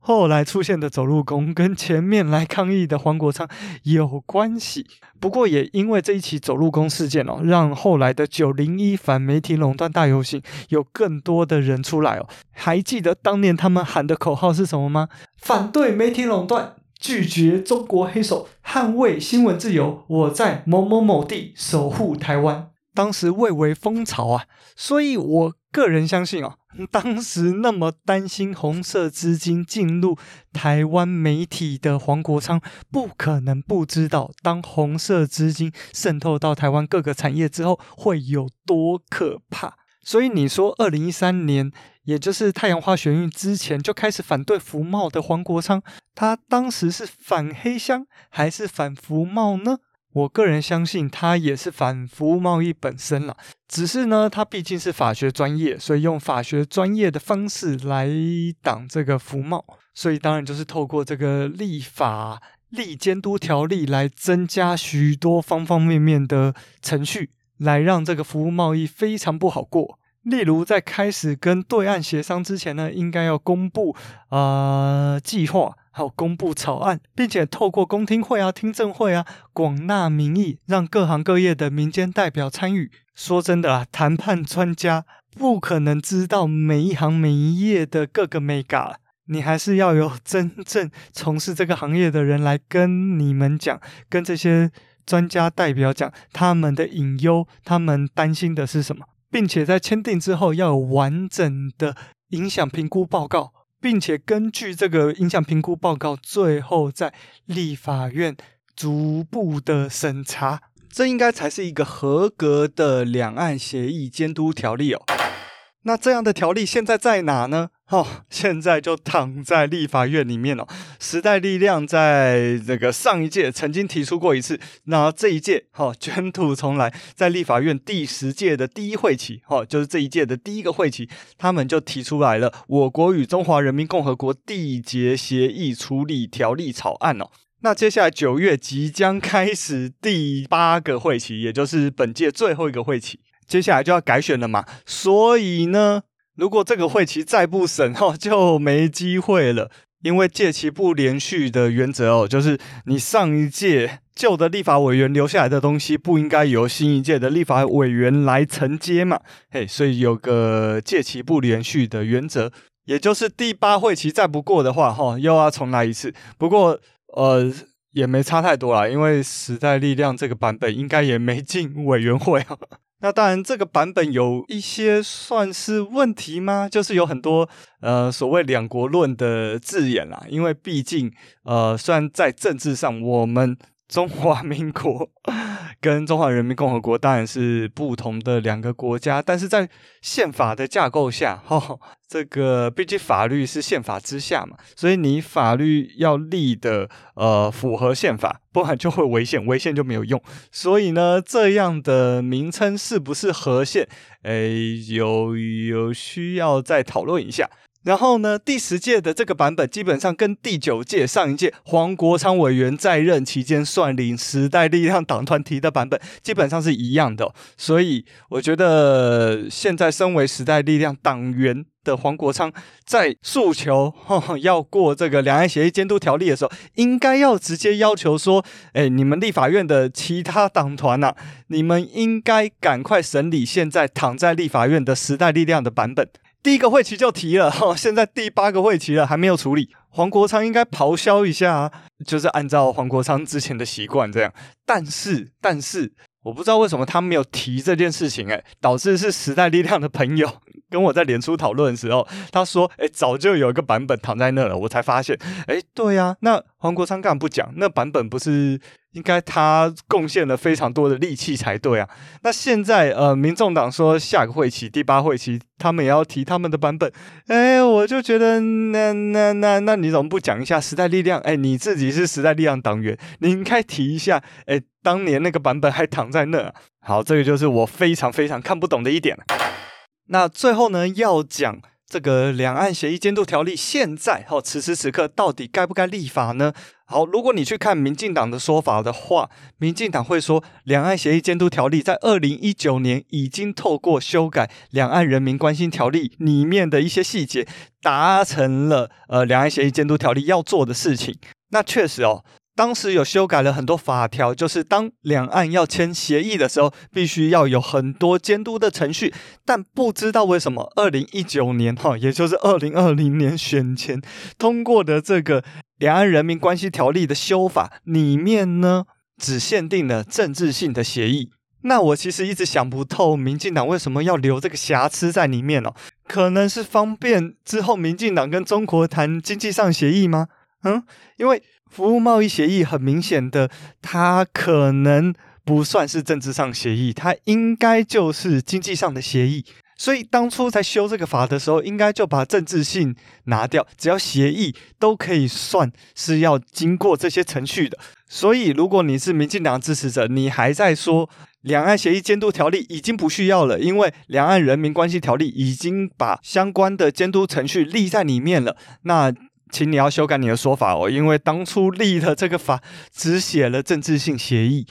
后来出现的走路工跟前面来抗议的黄国昌有关系。不过也因为这一起走路工事件哦，让后来的九零一反媒体垄断大游行有更多的人出来哦。还记得当年他们喊的口号是什么吗？反对媒体垄断，拒绝中国黑手，捍卫新闻自由。我在某某某地守护台湾。当时蔚为风潮啊，所以我个人相信哦，当时那么担心红色资金进入台湾媒体的黄国昌，不可能不知道，当红色资金渗透到台湾各个产业之后，会有多可怕。所以你说，二零一三年，也就是太阳花学运之前就开始反对福茂的黄国昌，他当时是反黑箱还是反福茂呢？我个人相信它也是反服务贸易本身了，只是呢，它毕竟是法学专业，所以用法学专业的方式来挡这个服贸，所以当然就是透过这个立法、立监督条例来增加许多方方面面的程序，来让这个服务贸易非常不好过。例如，在开始跟对岸协商之前呢，应该要公布啊、呃、计划。还有公布草案，并且透过公听会啊、听证会啊，广纳民意，让各行各业的民间代表参与。说真的啊，谈判专家不可能知道每一行每一业的各个 mega，，你还是要有 真正从事这个行业的人来跟你们讲，跟这些专家代表讲他们的隐忧，他们担心的是什么，并且在签订之后要有完整的影响评估报告。并且根据这个影响评估报告，最后在立法院逐步的审查，这应该才是一个合格的两岸协议监督条例哦。那这样的条例现在在哪呢？哦，现在就躺在立法院里面哦。时代力量在这个上一届曾经提出过一次，那这一届哦卷土重来，在立法院第十届的第一会期，哦，就是这一届的第一个会期，他们就提出来了《我国与中华人民共和国缔结协议处理条例草案》哦。那接下来九月即将开始第八个会期，也就是本届最后一个会期。接下来就要改选了嘛，所以呢，如果这个会期再不审哦，就没机会了。因为届期不连续的原则哦，就是你上一届旧的立法委员留下来的东西，不应该由新一届的立法委员来承接嘛。嘿，所以有个届期不连续的原则，也就是第八会期再不过的话，哈，又要重来一次。不过，呃，也没差太多啦，因为时代力量这个版本应该也没进委员会啊。那当然，这个版本有一些算是问题吗？就是有很多呃所谓“两国论”的字眼啦，因为毕竟呃，虽然在政治上我们。中华民国跟中华人民共和国当然是不同的两个国家，但是在宪法的架构下，哈，这个毕竟法律是宪法之下嘛，所以你法律要立的呃符合宪法，不然就会违宪，违宪就没有用。所以呢，这样的名称是不是合宪？诶，有有需要再讨论一下。然后呢，第十届的这个版本基本上跟第九届上一届黄国昌委员在任期间率领时代力量党团提的版本基本上是一样的，所以我觉得现在身为时代力量党员的黄国昌在诉求 要过这个两岸协议监督条例的时候，应该要直接要求说：哎，你们立法院的其他党团呐，你们应该赶快审理现在躺在立法院的时代力量的版本。第一个会期就提了，哈，现在第八个会期了，还没有处理。黄国昌应该咆哮一下，就是按照黄国昌之前的习惯这样。但是，但是我不知道为什么他没有提这件事情，诶，导致是时代力量的朋友 跟我在脸书讨论的时候，他说，诶，早就有一个版本躺在那了，我才发现，诶，对呀，那黄国昌干嘛不讲？那版本不是应该他贡献了非常多的力气才对啊？那现在呃，民众党说下个会期第八会期，他们也要提他们的版本，诶，我就觉得那那那那你怎么不讲一下时代力量？诶，你自己是时代力量党员，你应该提一下，诶。当年那个版本还躺在那，好，这个就是我非常非常看不懂的一点。那最后呢，要讲这个两岸协议监督条例，现在哈、哦、此时此刻到底该不该立法呢？好，如果你去看民进党的说法的话，民进党会说，两岸协议监督条例在二零一九年已经透过修改两岸人民关心条例里面的一些细节，达成了呃两岸协议监督条例要做的事情。那确实哦。当时有修改了很多法条，就是当两岸要签协议的时候，必须要有很多监督的程序。但不知道为什么，二零一九年哈，也就是二零二零年选前通过的这个《两岸人民关系条例》的修法里面呢，只限定了政治性的协议。那我其实一直想不透，民进党为什么要留这个瑕疵在里面哦？可能是方便之后民进党跟中国谈经济上协议吗？嗯，因为。服务贸易协议很明显的，它可能不算是政治上协议，它应该就是经济上的协议。所以当初在修这个法的时候，应该就把政治性拿掉，只要协议都可以算是要经过这些程序的。所以如果你是民进党支持者，你还在说两岸协议监督条例已经不需要了，因为两岸人民关系条例已经把相关的监督程序立在里面了，那。请你要修改你的说法哦，因为当初立的这个法只写了政治性协议。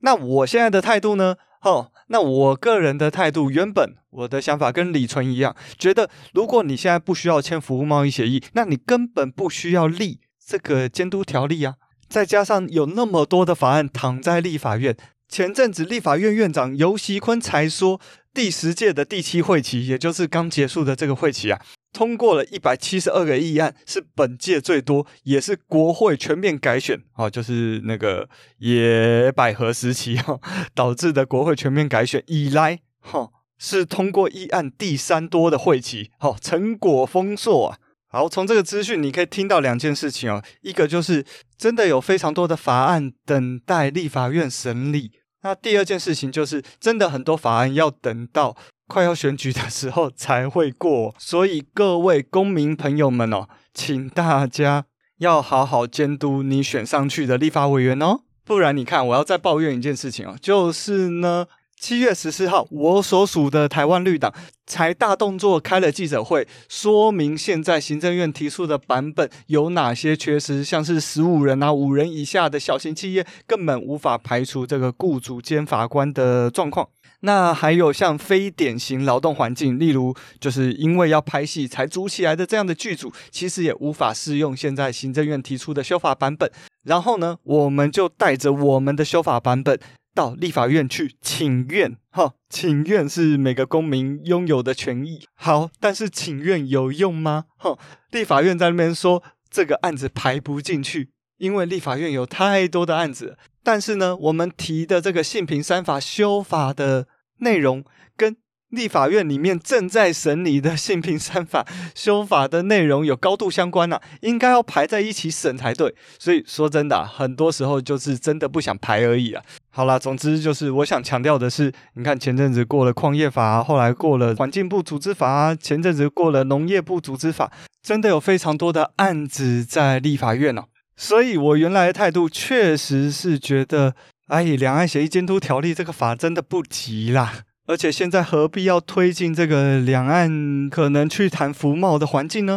那我现在的态度呢？哦，那我个人的态度，原本我的想法跟李纯一样，觉得如果你现在不需要签服务贸易协议，那你根本不需要立这个监督条例啊。再加上有那么多的法案躺在立法院，前阵子立法院院长游锡坤才说，第十届的第七会期，也就是刚结束的这个会期啊。通过了一百七十二个议案，是本届最多，也是国会全面改选啊，就是那个野百合时期哈导致的国会全面改选以来哈，是通过议案第三多的会期，好，成果丰硕啊。好，从这个资讯你可以听到两件事情哦，一个就是真的有非常多的法案等待立法院审理，那第二件事情就是真的很多法案要等到。快要选举的时候才会过，所以各位公民朋友们哦，请大家要好好监督你选上去的立法委员哦，不然你看，我要再抱怨一件事情哦，就是呢。七月十四号，我所属的台湾绿党才大动作开了记者会，说明现在行政院提出的版本有哪些缺失，像是十五人啊、五人以下的小型企业根本无法排除这个雇主兼法官的状况。那还有像非典型劳动环境，例如就是因为要拍戏才组起来的这样的剧组，其实也无法适用现在行政院提出的修法版本。然后呢，我们就带着我们的修法版本。到立法院去请愿，哈，请愿是每个公民拥有的权益。好，但是请愿有用吗？哈，立法院在那边说这个案子排不进去，因为立法院有太多的案子。但是呢，我们提的这个性平三法修法的内容跟。立法院里面正在审理的性平三法修法的内容有高度相关啊，应该要排在一起审才对。所以说真的啊，很多时候就是真的不想排而已啊。好啦，总之就是我想强调的是，你看前阵子过了矿业法，后来过了环境部组织法，前阵子过了农业部组织法，真的有非常多的案子在立法院哦。所以我原来的态度确实是觉得，哎，两岸协议监督条例这个法真的不急啦。而且现在何必要推进这个两岸可能去谈服贸的环境呢？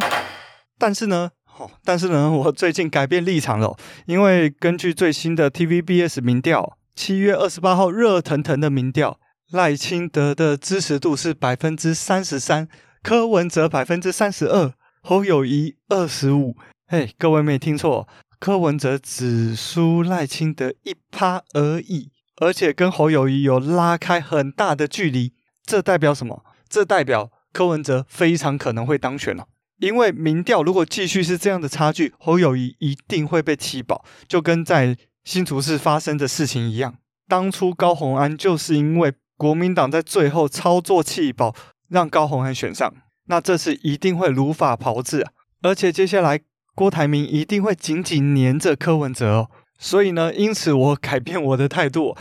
但是呢，哦，但是呢，我最近改变立场了，因为根据最新的 TVBS 民调，七月二十八号热腾腾的民调，赖清德的支持度是百分之三十三，柯文哲百分之三十二，侯友宜二十五。嘿，各位没听错，柯文哲只输赖清德一趴而已。而且跟侯友谊有拉开很大的距离，这代表什么？这代表柯文哲非常可能会当选了。因为民调如果继续是这样的差距，侯友谊一定会被弃保，就跟在新竹市发生的事情一样。当初高虹安就是因为国民党在最后操作弃保，让高虹安选上。那这次一定会如法炮制啊！而且接下来郭台铭一定会紧紧黏着柯文哲哦。所以呢，因此我改变我的态度，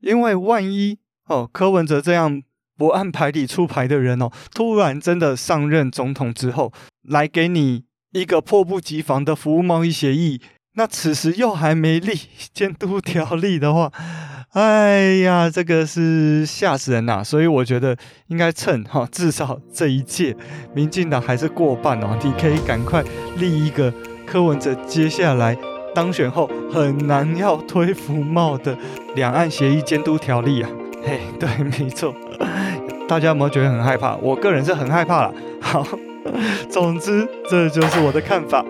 因为万一哦柯文哲这样不按牌理出牌的人哦，突然真的上任总统之后，来给你一个迫不及防的服务贸易协议。那此时又还没立监督条例的话，哎呀，这个是吓死人呐！所以我觉得应该趁哈，至少这一届民进党还是过半哦，你可以赶快立一个柯文哲接下来当选后很难要推服贸的两岸协议监督条例啊！嘿，对，没错，大家有没有觉得很害怕？我个人是很害怕了。好，总之这就是我的看法。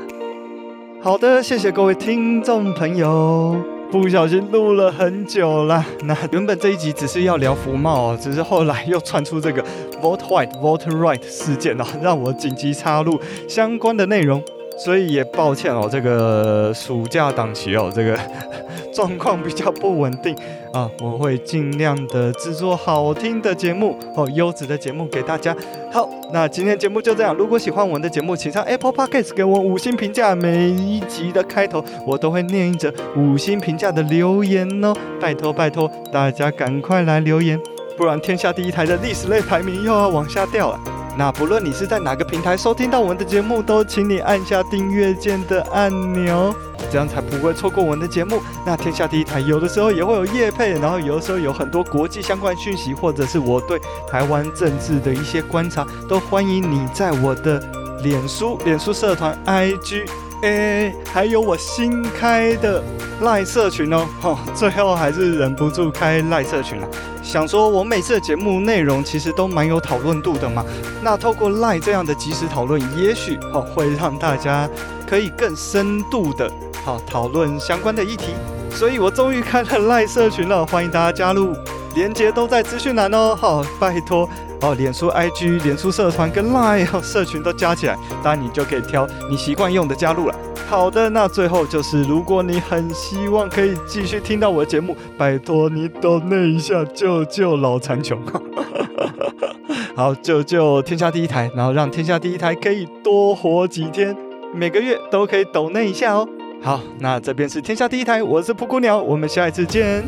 好的，谢谢各位听众朋友。不小心录了很久了，那原本这一集只是要聊服贸哦，只是后来又传出这个 Vote White Vote Right 事件哦，让我紧急插入相关的内容，所以也抱歉哦，这个暑假档期哦，这个。状况比较不稳定啊，我会尽量的制作好听的节目哦，优质的节目给大家。好，那今天节目就这样。如果喜欢我们的节目，请上 Apple Podcast 给我五星评价。每一集的开头，我都会念一则五星评价的留言哦，拜托拜托，大家赶快来留言，不然天下第一台的历史类排名又要往下掉了。那不论你是在哪个平台收听到我们的节目，都请你按下订阅键的按钮，这样才不会错过我们的节目。那天下第一台有的时候也会有夜配，然后有的时候有很多国际相关讯息，或者是我对台湾政治的一些观察，都欢迎你在我的脸书、脸书社团、IG，诶，还有我新开的赖社群哦。哦，最后还是忍不住开赖社群了。想说，我每次的节目内容其实都蛮有讨论度的嘛。那透过赖这样的即时讨论，也许哦会让大家可以更深度的好讨论相关的议题。所以我终于开了赖社群了，欢迎大家加入，连结都在资讯栏哦。好，拜托哦，脸书、IG、脸书社团跟 LINE 社群都加起来，当然你就可以挑你习惯用的加入了。好的，那最后就是，如果你很希望可以继续听到我的节目，拜托你抖内一下，救救老残穷。好，救救天下第一台，然后让天下第一台可以多活几天，每个月都可以抖内一下哦。好，那这边是天下第一台，我是布谷鸟，我们下一次见。